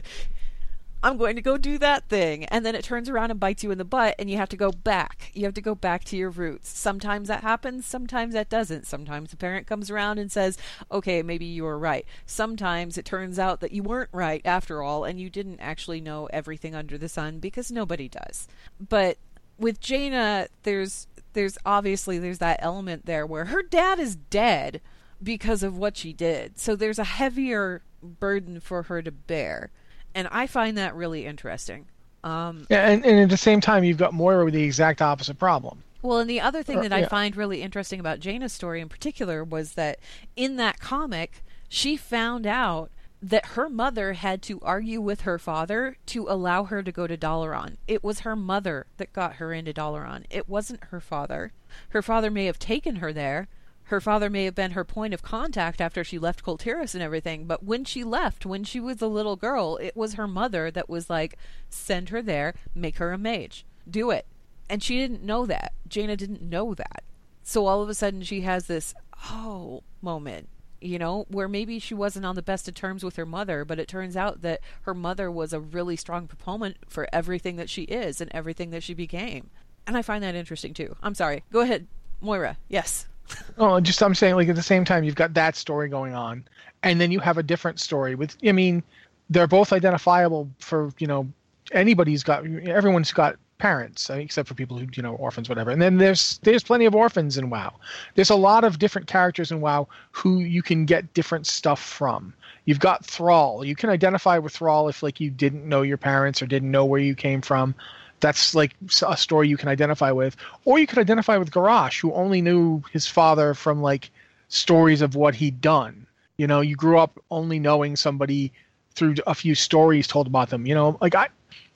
I'm going to go do that thing. And then it turns around and bites you in the butt, and you have to go back. You have to go back to your roots. Sometimes that happens, sometimes that doesn't. Sometimes the parent comes around and says, okay, maybe you were right. Sometimes it turns out that you weren't right after all, and you didn't actually know everything under the sun because nobody does. But with Jaina, there's there's obviously there's that element there where her dad is dead because of what she did. So there's a heavier burden for her to bear and I find that really interesting. Um, yeah, and, and at the same time, you've got Moira with the exact opposite problem. Well, and the other thing that I find really interesting about Jaina's story in particular was that in that comic, she found out that her mother had to argue with her father to allow her to go to Dalaran. It was her mother that got her into Dalaran. It wasn't her father. Her father may have taken her there, her father may have been her point of contact after she left Kul Tiras and everything, but when she left, when she was a little girl, it was her mother that was like, send her there, make her a mage, do it. And she didn't know that. Jaina didn't know that. So all of a sudden she has this, oh, moment, you know, where maybe she wasn't on the best of terms with her mother, but it turns out that her mother was a really strong proponent for everything that she is and everything that she became. And I find that interesting too. I'm sorry. Go ahead, Moira. Yes. Oh, just I'm saying, like at the same time, you've got that story going on, and then you have a different story with. I mean, they're both identifiable for you know anybody's got everyone's got parents uh, except for people who you know orphans whatever. And then there's there's plenty of orphans in wow. There's a lot of different characters in wow who you can get different stuff from. You've got thrall. You can identify with thrall if like you didn't know your parents or didn't know where you came from that's like a story you can identify with. Or you could identify with Garrosh who only knew his father from like stories of what he'd done. You know you grew up only knowing somebody through a few stories told about them. You know like i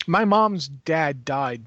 my mom's dad died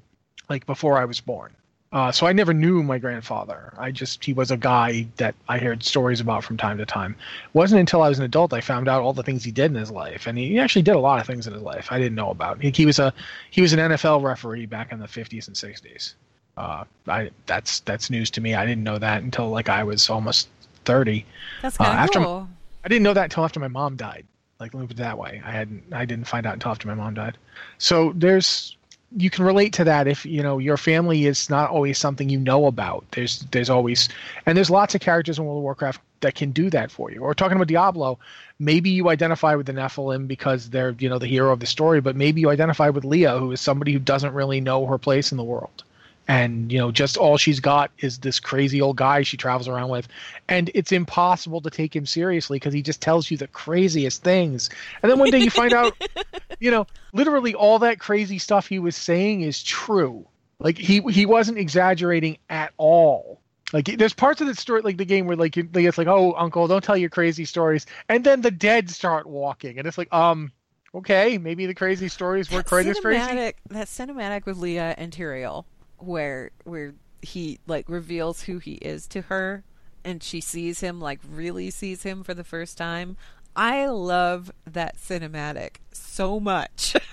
like before I was born. Uh, so I never knew my grandfather. I just he was a guy that I heard stories about from time to time. It wasn't until I was an adult I found out all the things he did in his life, and he actually did a lot of things in his life I didn't know about. He, he was a he was an NFL referee back in the 50s and 60s. Uh, I that's that's news to me. I didn't know that until like I was almost 30. That's kind of Uh, after- cool. I didn't know that until after my mom died. Like let me put it that way. I hadn't I didn't find out until after my mom died. So there's you can relate to that if you know your family is not always something you know about. There's there's always and there's lots of characters in World of Warcraft that can do that for you. Or talking about Diablo, maybe you identify with the Nephilim because they're you know the hero of the story, but maybe you identify with Leah, who is somebody who doesn't really know her place in the world and you know just all she's got is this crazy old guy she travels around with and it's impossible to take him seriously because he just tells you the craziest things and then one day you find out you know literally all that crazy stuff he was saying is true. Like he he wasn't exaggerating at all. Like there's parts of the story like the game where like you- it's like oh uncle don't tell your crazy stories. And then the dead start walking and it's like um okay maybe the crazy stories as crazy. cinematic, that cinematic with Leah and Tyrael, where where he like reveals who he is to her, and she sees him like really sees him for the first time. I love that cinematic so much.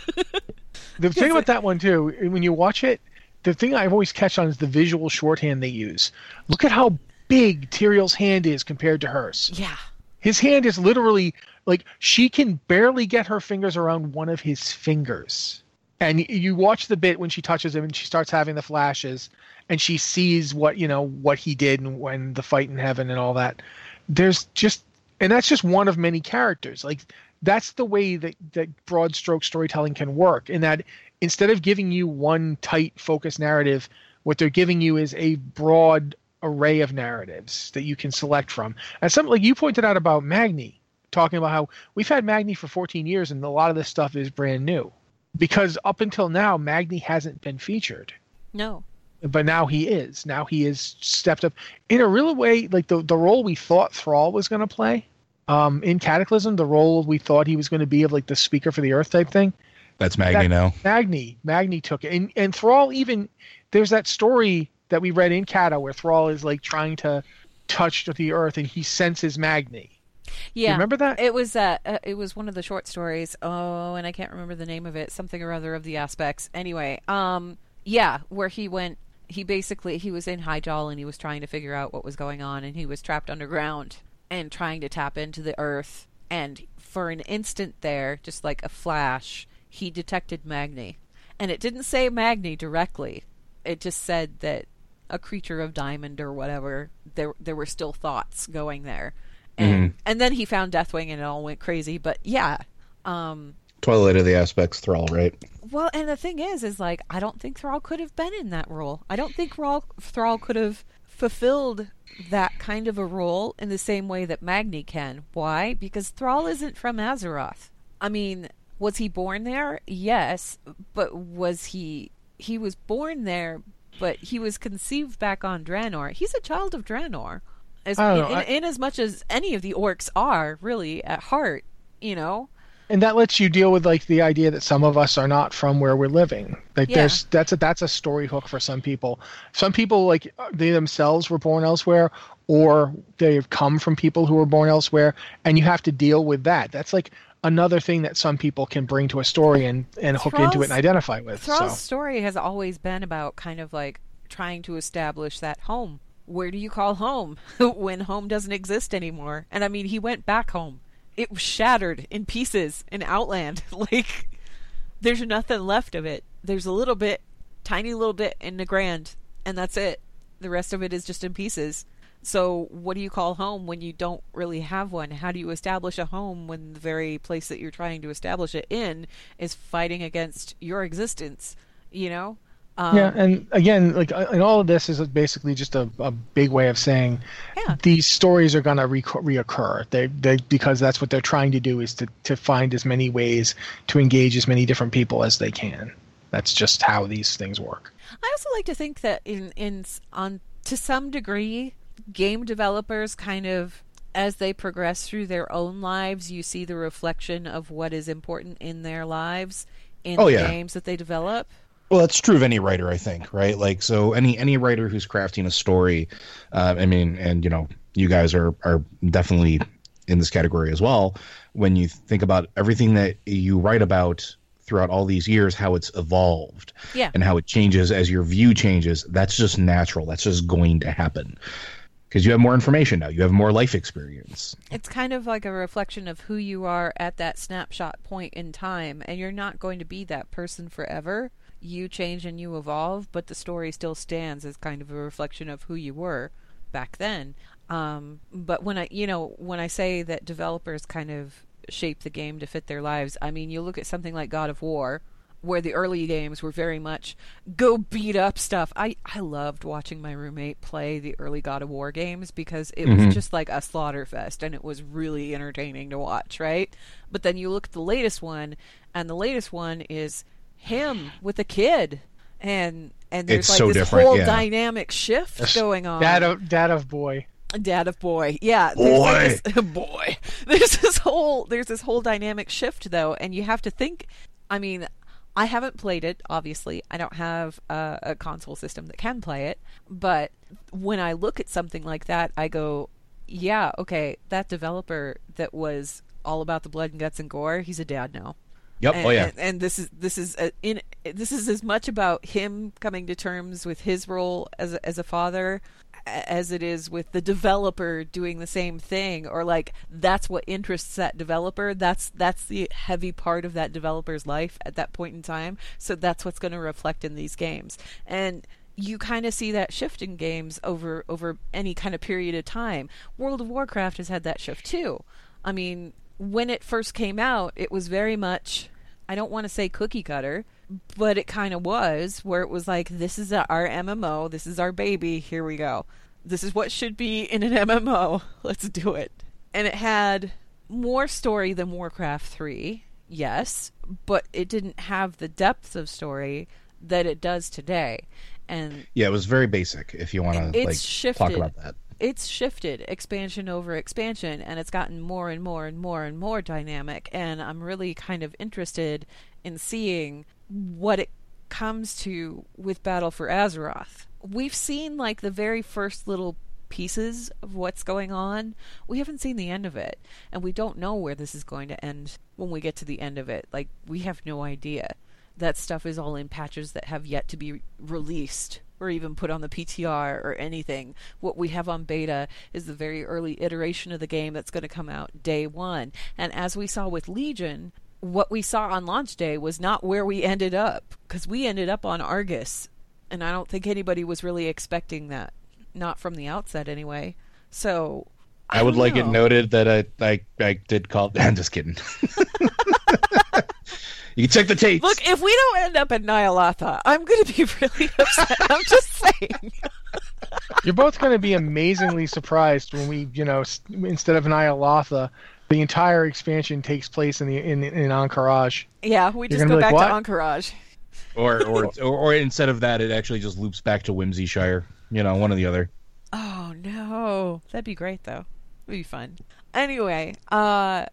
The thing about that one too, when you watch it, the thing I've always catch on is the visual shorthand they use. Look at how big Tyrael's hand is compared to hers. yeah, His hand is literally like she can barely get her fingers around one of his fingers. And you watch the bit when she touches him and she starts having the flashes and she sees what, you know, what he did and when the fight in heaven and all that. There's just and that's just one of many characters. Like that's the way that that broad stroke storytelling can work in that instead of giving you one tight focused narrative, what they're giving you is a broad array of narratives that you can select from. And something like you pointed out about Magni, talking about how we've had Magni for 14 years and a lot of this stuff is brand new. Because up until now, Magni hasn't been featured. no, But now he is. Now he is stepped up in a real way, like the, the role we thought Thrall was going to play um, in Cataclysm, the role we thought he was going to be of like the speaker for the Earth type thing. That's Magni That- now. Magni, Magni took it, and and Thrall even there's that story that we read in Cata where Thrall is like trying to touch the Earth and he senses Magni. yeah. remember that? It was uh, uh, it was one of the short stories. Oh, and I can't remember the name of it. Something or other of the aspects. Anyway, um, yeah, where he went. He basically he was in Hyjal and he was trying to figure out what was going on, and he was trapped underground and trying to tap into the earth. And for an instant there, just like a flash, he detected Magni, and it didn't say Magni directly. It just said that a creature of diamond or whatever. There there were still thoughts going there and and then he found Deathwing and it all went crazy. But yeah, um, Twilight of the Aspects Thrall, right? well, and the thing is, is like I don't think Thrall could have been in that role. I don't think Thrall Thrall could have fulfilled that kind of a role in the same way that Magni can. Why? Because Thrall isn't from Azeroth. I mean, was he born there? Yes, but was he? He was born there, but he was conceived back on Draenor. He's a child of Draenor. As, in, know, I- in, in as much as any of the orcs are really at heart, you know. And that lets you deal with like the idea that some of us are not from where we're living. Like Yeah. there's that's a that's a story hook for some people. Some people like they themselves were born elsewhere, or they've come from people who were born elsewhere, and you have to deal with that. That's like another thing that some people can bring to a story and and hook into it and identify with. Thrall's so story has always been about kind of like trying to establish that home. Where do you call home when home doesn't exist anymore? And I mean, he went back home. It was shattered in pieces in Outland. like, there's nothing left of it. There's a little bit, tiny little bit in Nagrand, and that's it. The rest of it is just in pieces. So, what do you call home when you don't really have one? How do you establish a home when the very place that you're trying to establish it in is fighting against your existence? You know? Um, yeah, and again, like uh, and all of this is basically just a, a big way of saying Yeah. these stories are going to re- reoccur. They they because that's what they're trying to do is to to find as many ways to engage as many different people as they can. That's just how these things work. I also like to think that in in on to some degree, game developers kind of as they progress through their own lives, you see the reflection of what is important in their lives in Oh, the yeah. games that they develop. Well, that's true of any writer, I think, right? Like, so any any writer who's crafting a story, uh, I mean, and you know, you guys are are definitely in this category as well. When you think about everything that you write about throughout all these years, how it's evolved, Yeah. and how it changes as your view changes, that's just natural. That's just going to happen because you have more information now. You have more life experience. It's kind of like a reflection of who you are at that snapshot point in time, and you're not going to be that person forever. You change and you evolve, but the story still stands as kind of a reflection of who you were back then. Um, but when I, you know, when I say that developers kind of shape the game to fit their lives, I mean, you look at something like God of War, where the early games were very much go beat up stuff. I, I loved watching my roommate play the early God of War games because it Mhm. was just like a slaughter fest and it was really entertaining to watch, right? But then you look at the latest one and the latest one is him with a kid and and there's It's like so this different, whole yeah. dynamic shift going on. Dad of Dad of boy. Dad of boy, yeah, there's like this- boy. There's this whole there's this whole dynamic shift though, and you have to think. I mean, I haven't played it. Obviously, I don't have a, a console system that can play it. But when I look at something like that, I go, yeah, okay, that developer that was all about the blood and guts and gore, he's a dad now Yep. and, oh yeah. and, and this is this is a, in this is as much about him coming to terms with his role as a, as a father as it is with the developer doing the same thing or like that's what interests that developer. That's that's the heavy part of that developer's life at that point in time. So that's what's going to reflect in these games. And you kind of see that shift in games over over any kind of period of time. World of warcraft has had that shift too. I mean when it first came out, it was very much, I don't want to say cookie cutter, but it kind of was, where it was like, this is our MMO, this is our baby, here we go. This is what should be in an MMO, let's do it. And it had more story than Warcraft 3, yes, but it didn't have the depth of story that it does today. And Yeah, it was very basic. If you want to like shifted. talk about that. It's shifted expansion over expansion and it's gotten more and more and more and more dynamic. And i'm really kind of interested in seeing what it comes to with battle for azeroth. We've seen like the very first little pieces of what's going on. We haven't seen the end of it and we don't know where this is going to end when we get to the end of it. Like we have no idea. That stuff is all in patches that have yet to be released or even put on the PTR or anything. What we have on beta is the very early iteration of the game that's going to come out day one. And as we saw with Legion, what we saw on launch day was not where we ended up because we ended up on Argus. And I don't think anybody was really expecting that, not from the outset anyway. So. I, would don't like it noted that I I, I did call. I'm just kidding. you can check the tapes. Look, if we don't end up in Ny'alotha, I'm going to be really upset. I'm just saying. You're both going to be amazingly surprised when we, you know, s- instead of Ny'alotha, the entire expansion takes place in the in in Anchorage. Yeah, we You're just go be like, back to Encourage. or, or or or instead of that, it actually just loops back to Whimsyshire. You know, one or the other. Oh no, that'd be great though. It'd be fun. Anyway, uh,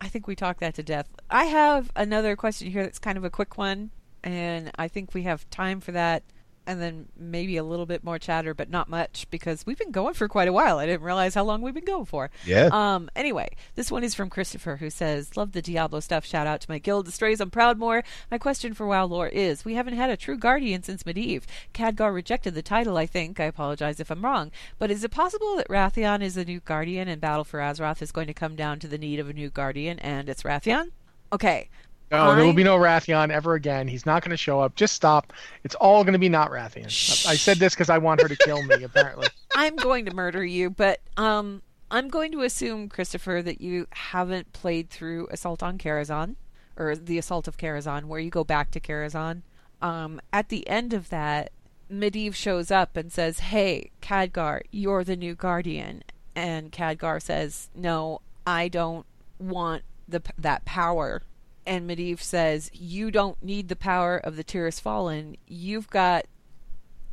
I think we talked that to death. I have another question here that's kind of a quick one, and I think we have time for that, and then maybe a little bit more chatter, but not much because we've been going for quite a while. I didn't realize how long we've been going for. Yeah. Um. Anyway, this one is from Christopher, who says, "Love the Diablo stuff. Shout out to my guild, the Strays. I'm proud Proudmoore. My question for WoW lore is: We haven't had a true guardian since Medivh. Khadgar rejected the title. I think. I apologize if I'm wrong. But is it possible that Wrathion is the new guardian, and Battle for Azeroth is going to come down to the need of a new guardian, and it's Wrathion? Okay. No, there will be no Wrathion ever again. He's not going to show up. Just stop. It's all going to be not Wrathion. I said this because I want her to kill me. Apparently, I'm going to murder you, but um, I'm going to assume, Christopher, that you haven't played through Assault on Karazhan, or the Assault of Karazhan, where you go back to Karazhan. Um, at the end of that, Medivh shows up and says, "Hey, Khadgar, you're the new guardian." And Khadgar says, "No, I don't want the that power." And Medivh says, "You don't need the power of the Tirisfal. You've got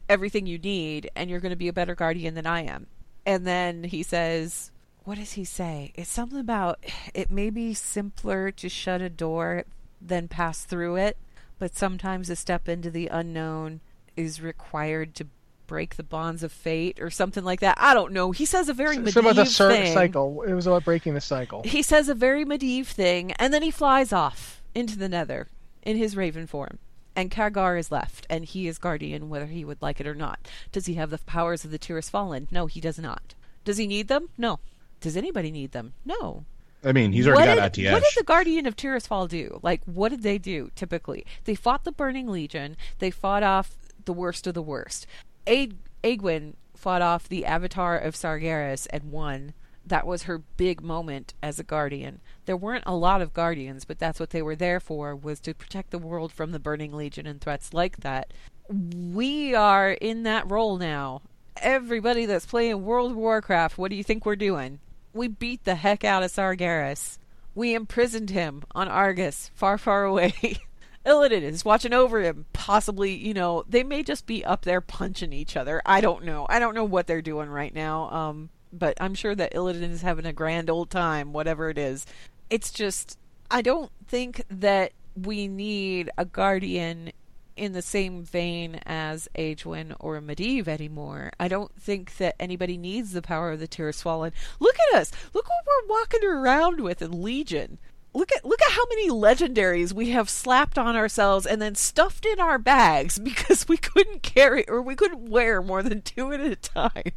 everything you need and you're going to be a better guardian than I am. And then he says, what does he say? It's something about it may be simpler to shut a door than pass through it, but sometimes a step into the unknown is required to break the bonds of fate or something like that. I don't know. He says a very It's about the Medivh cir- thing. cycle. It was about breaking the cycle. He says a very Medivh thing, and then he flies off into the Nether in his raven form. And Khadgar is left, and he is guardian whether he would like it or not. Does he have the powers of the Tirisfal? No, he does not. Does he need them? No. Does anybody need them? No. I mean, he's already what got did, Atiyesh. What did the Guardian of Tirisfal do? Like, what did they do typically? They fought the Burning Legion. They fought off the worst of the worst. Aegwynn fought off the Avatar of Sargeras and won. That was her big moment as a Guardian. There weren't a lot of Guardians, but that's what they were there for, was to protect the world from the Burning Legion and threats like that. We are in that role now. Everybody that's playing World of Warcraft, what do you think we're doing? We beat the heck out of Sargeras. We imprisoned him on Argus, far, far away. Illidan is watching over him. Possibly, you know, they may just be up there punching each other. I don't know. I don't know what they're doing right now. Um, but I'm sure that Illidan is having a grand old time, whatever it is. It's just, I don't think that we need a guardian in the same vein as Aegwynn or Medivh anymore. I don't think that anybody needs the power of the Tirisfal. Look at us! Look what we're walking around with in Legion. Look at look at how many legendaries we have slapped on ourselves and then stuffed in our bags because we couldn't carry or we couldn't wear more than two at a time.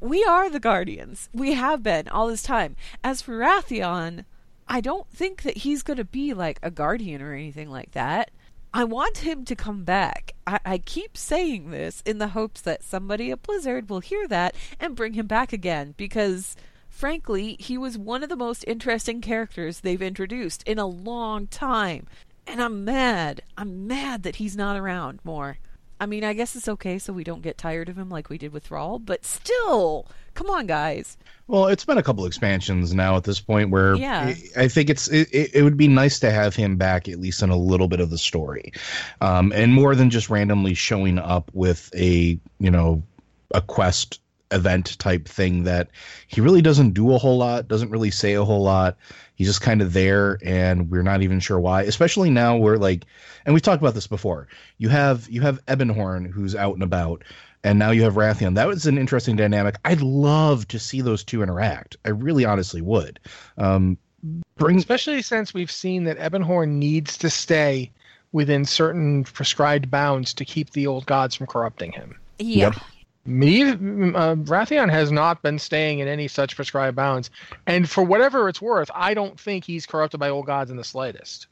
We are the Guardians. We have been all this time. As for Wrathion, I don't think that he's going to be like a guardian or anything like that. I want him to come back. I, I keep saying this in the hopes that somebody at Blizzard will hear that and bring him back again because, frankly, he was one of the most interesting characters they've introduced in a long time. And I'm mad. I'm mad that he's not around more. I mean, I guess it's okay so we don't get tired of him like we did with Thrall, but still, come on, guys. Well, it's been a couple expansions now at this point where Yeah. I think it's it, it would be nice to have him back at least in a little bit of the story, um, and more than just randomly showing up with a you know a quest event type thing that he really doesn't do a whole lot, doesn't really say a whole lot. He's just kind of there, and we're not even sure why. Especially now, we're like, and we've talked about this before. You have you have Ebonhorn who's out and about, and now you have Wrathion. That was an interesting dynamic. I'd love to see those two interact. I really, honestly would. Um, bring Especially since we've seen that Ebonhorn needs to stay within certain prescribed bounds to keep the old gods from corrupting him. Yeah. Yep. Medivh, uh, Wrathion has not been staying in any such prescribed bounds, and for whatever it's worth, I don't think he's corrupted by old gods in the slightest.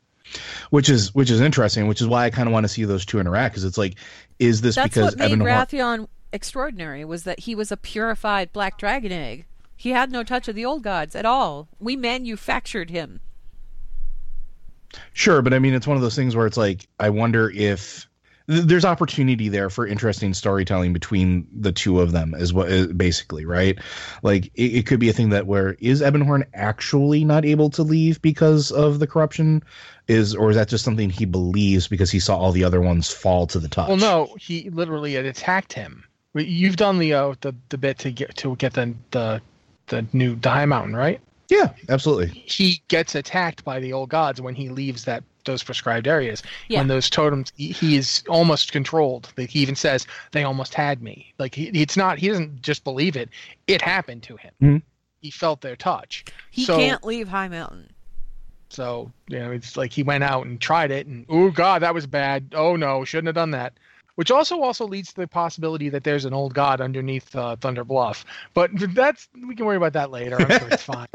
which is which is interesting. Which is why I kind of want to see those two interact because it's like, is this That's because what made Ebonhorn? Wrathion extraordinary was that he was a purified black dragon egg. He had no touch of the old gods at all. We manufactured him. Sure, but I mean, it's one of those things where it's like, I wonder if th- there's opportunity there for interesting storytelling between the two of them, as what uh, basically, right? Like, it, it could be a thing that where is Ebonhorn actually not able to leave because of the corruption, is or is that just something he believes because he saw all the other ones fall to the touch? Well, no, he literally had attacked him. You've done the uh, the the bit to get to get the the the new Highmountain, right? Yeah, absolutely. He gets attacked by the old gods when he leaves that those prescribed areas. Yeah. When those totems, he, he is almost controlled. Like, He even says they almost had me. Like he, it's not. He doesn't just believe it. It happened to him. Mhm. He felt their touch. He So- can't leave Highmountain. So you know, it's like he went out and tried it, and oh god, that was bad. Oh no, shouldn't have done that. Which also also leads to the possibility that there's an old god underneath uh, Thunder Bluff. But that's we can worry about that later. I'm sure it's fine.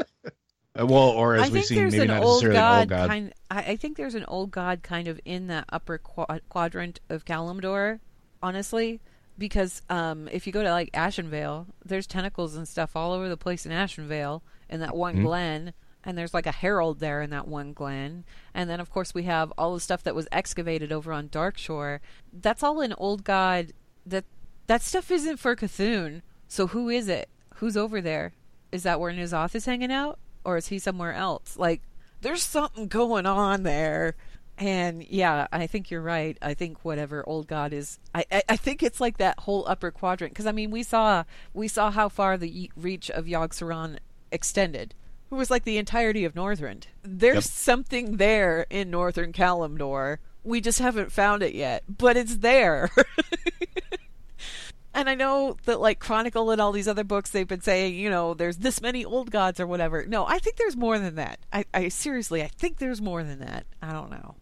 Uh, well, or as I we've seen, maybe an not old necessarily god, an old god. kind. I, think there's an old god kind of in that upper qua- quadrant of Kalimdor, honestly, because um, if you go to like Ashenvale, there's tentacles and stuff all over the place in Ashenvale in that one Mhm. glen, and there's like a herald there in that one glen, and then of course we have all the stuff that was excavated over on Darkshore. That's all an old god. That that stuff isn't for Cthulhu. So who is it? Who's over there? Is that where N'Zoth is hanging out? Or is he somewhere else? Like, there's something going on there. And yeah, I think you're right. I think whatever old god is, I, I, I think it's like that whole upper quadrant. Because I mean, we saw we saw how far the reach of Yogg Saron extended. It was like the entirety of Northrend. There's Yep. something there in Northern Kalimdor. We just haven't found it yet, but it's there. and I know that like Chronicle and all these other books they've been saying, you know, there's this many old gods or whatever. No, I think there's more than that. I, I seriously, I think there's more than that. I don't know.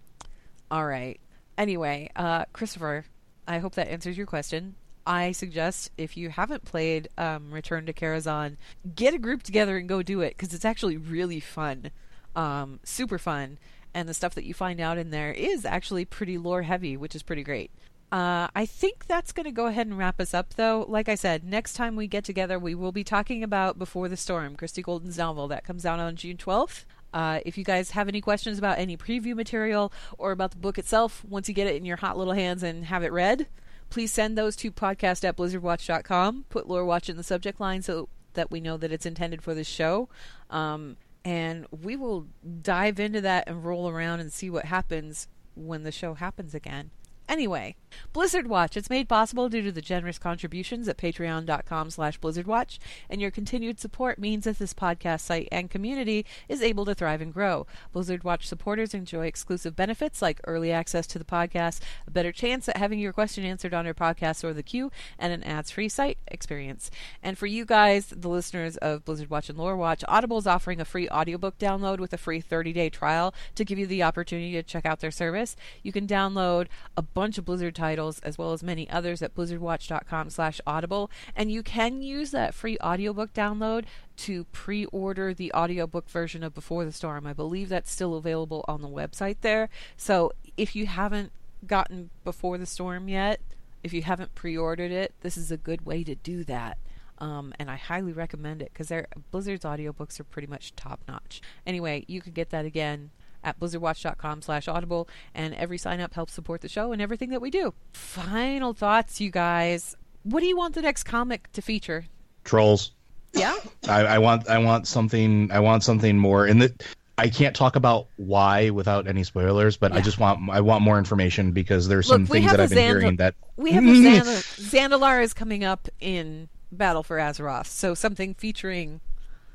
All right. Anyway, uh, Christopher, I hope that answers your question. I suggest if you haven't played um, Return to Karazhan, get a group together and go do it because it's actually really fun, um, super fun, and the stuff that you find out in there is actually pretty lore heavy, which is pretty great. Uh, I think that's going to go ahead and wrap us up, though. Like I said, next time we get together, we will be talking about Before the Storm, Christie Golden's novel that comes out on June 12th. Uh, if you guys have any questions about any preview material or about the book itself, once you get it in your hot little hands and have it read, please send those to podcast at blizzardwatch.com. Put Lore Watch in the subject line so that we know that it's intended for this show. Um, and we will dive into that and roll around and see what happens when the show happens again. Anyway, Blizzard Watch. It's made possible due to the generous contributions at patreon.com slash blizzardwatch, and your continued support means that this podcast site and community is able to thrive and grow. Blizzard Watch supporters enjoy exclusive benefits like early access to the podcast, a better chance at having your question answered on our podcast or the queue, and an ads-free site experience. And for you guys, the listeners of Blizzard Watch and Lore Watch, Audible is offering a free audiobook download with a free 30-day trial to give you the opportunity to check out their service. You can download a bunch of Blizzard titles as well as many others at blizzardwatch.com slash audible and you can use that free audiobook download to pre-order the audiobook version of Before the Storm. I believe that's still available on the website there. So if you haven't gotten Before the Storm yet, if you haven't pre-ordered it, this is a good way to do that. Um, and I highly recommend it because Blizzard's audiobooks are pretty much top notch. Anyway, you can get that again at blizzardwatch.com slash audible and every sign up helps support the show and everything that we do. Final thoughts you guys. What do you want the next comic to feature? Trolls. yeah. I, I want I want something I want something more. And that I can't talk about why without any spoilers, but I just want I want more information because there's some Look, we things have that a I've been Xandar- hearing that we have a Xand- Zandalar is coming up in battle for azeroth so something featuring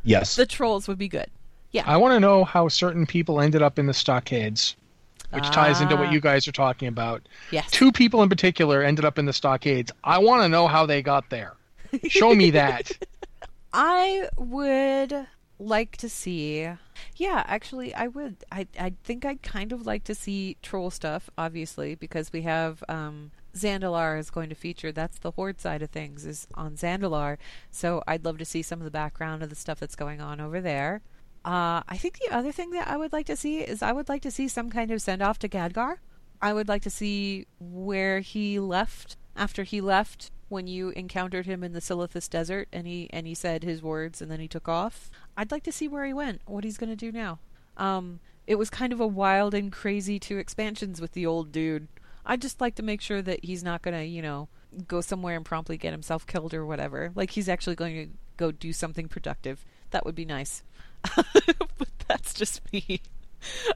yes. the trolls would be good I want to know how certain people ended up in the stockades, which ties into what Ah. you guys are talking about. yes Two people in particular ended up in the stockades. I want to know how they got there. Show me that. I would like to see. Yeah, actually, I would. I I think I'd kind of like to see troll stuff, obviously, because we have um, Zandalar is going to feature. That's the horde side of things is on Zandalar. So I'd love to see some of the background of the stuff that's going on over there. Uh, I think the other thing that I would like to see is I would like to see some kind of send off to Khadgar. I would like to see where he left after he left when you encountered him in the Silithus desert and he and he said his words and then he took off. I'd like to see where he went, what he's going to do now. Um it was kind of a wild and crazy two expansions with the old dude. I'd just like to make sure that he's not going to, you know, go somewhere and promptly get himself killed or whatever. Like he's actually going to go do something productive. That would be nice. but that's just me.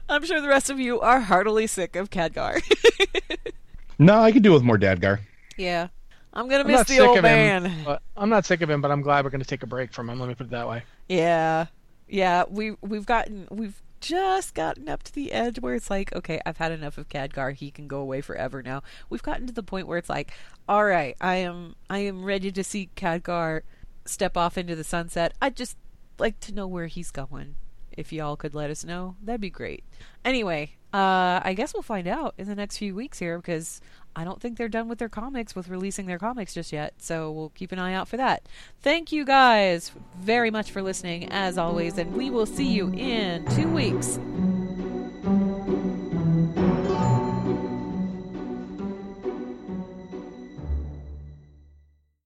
I'm sure the rest of you are heartily sick of Khadgar. No, I could do with more Dadgar. yeah. I'm going to I'm miss the sick old of man. him. But I'm not sick of him, but I'm glad we're going to take a break from him. Let me put it that way. Yeah. Yeah, we we've gotten we've just gotten up to the edge where it's like, okay, I've had enough of Khadgar. He can go away forever now. We've gotten to the point where it's like, all right, I am I am ready to see Khadgar step off into the sunset. I'd just like to know where he's going. If y'all could let us know, that'd be great. Anyway, uh, I guess we'll find out in the next few weeks here because I don't think they're done with their comics, with releasing their comics just yet. So we'll keep an eye out for that. Thank you guys very much for listening, as always, and we will see you in two weeks.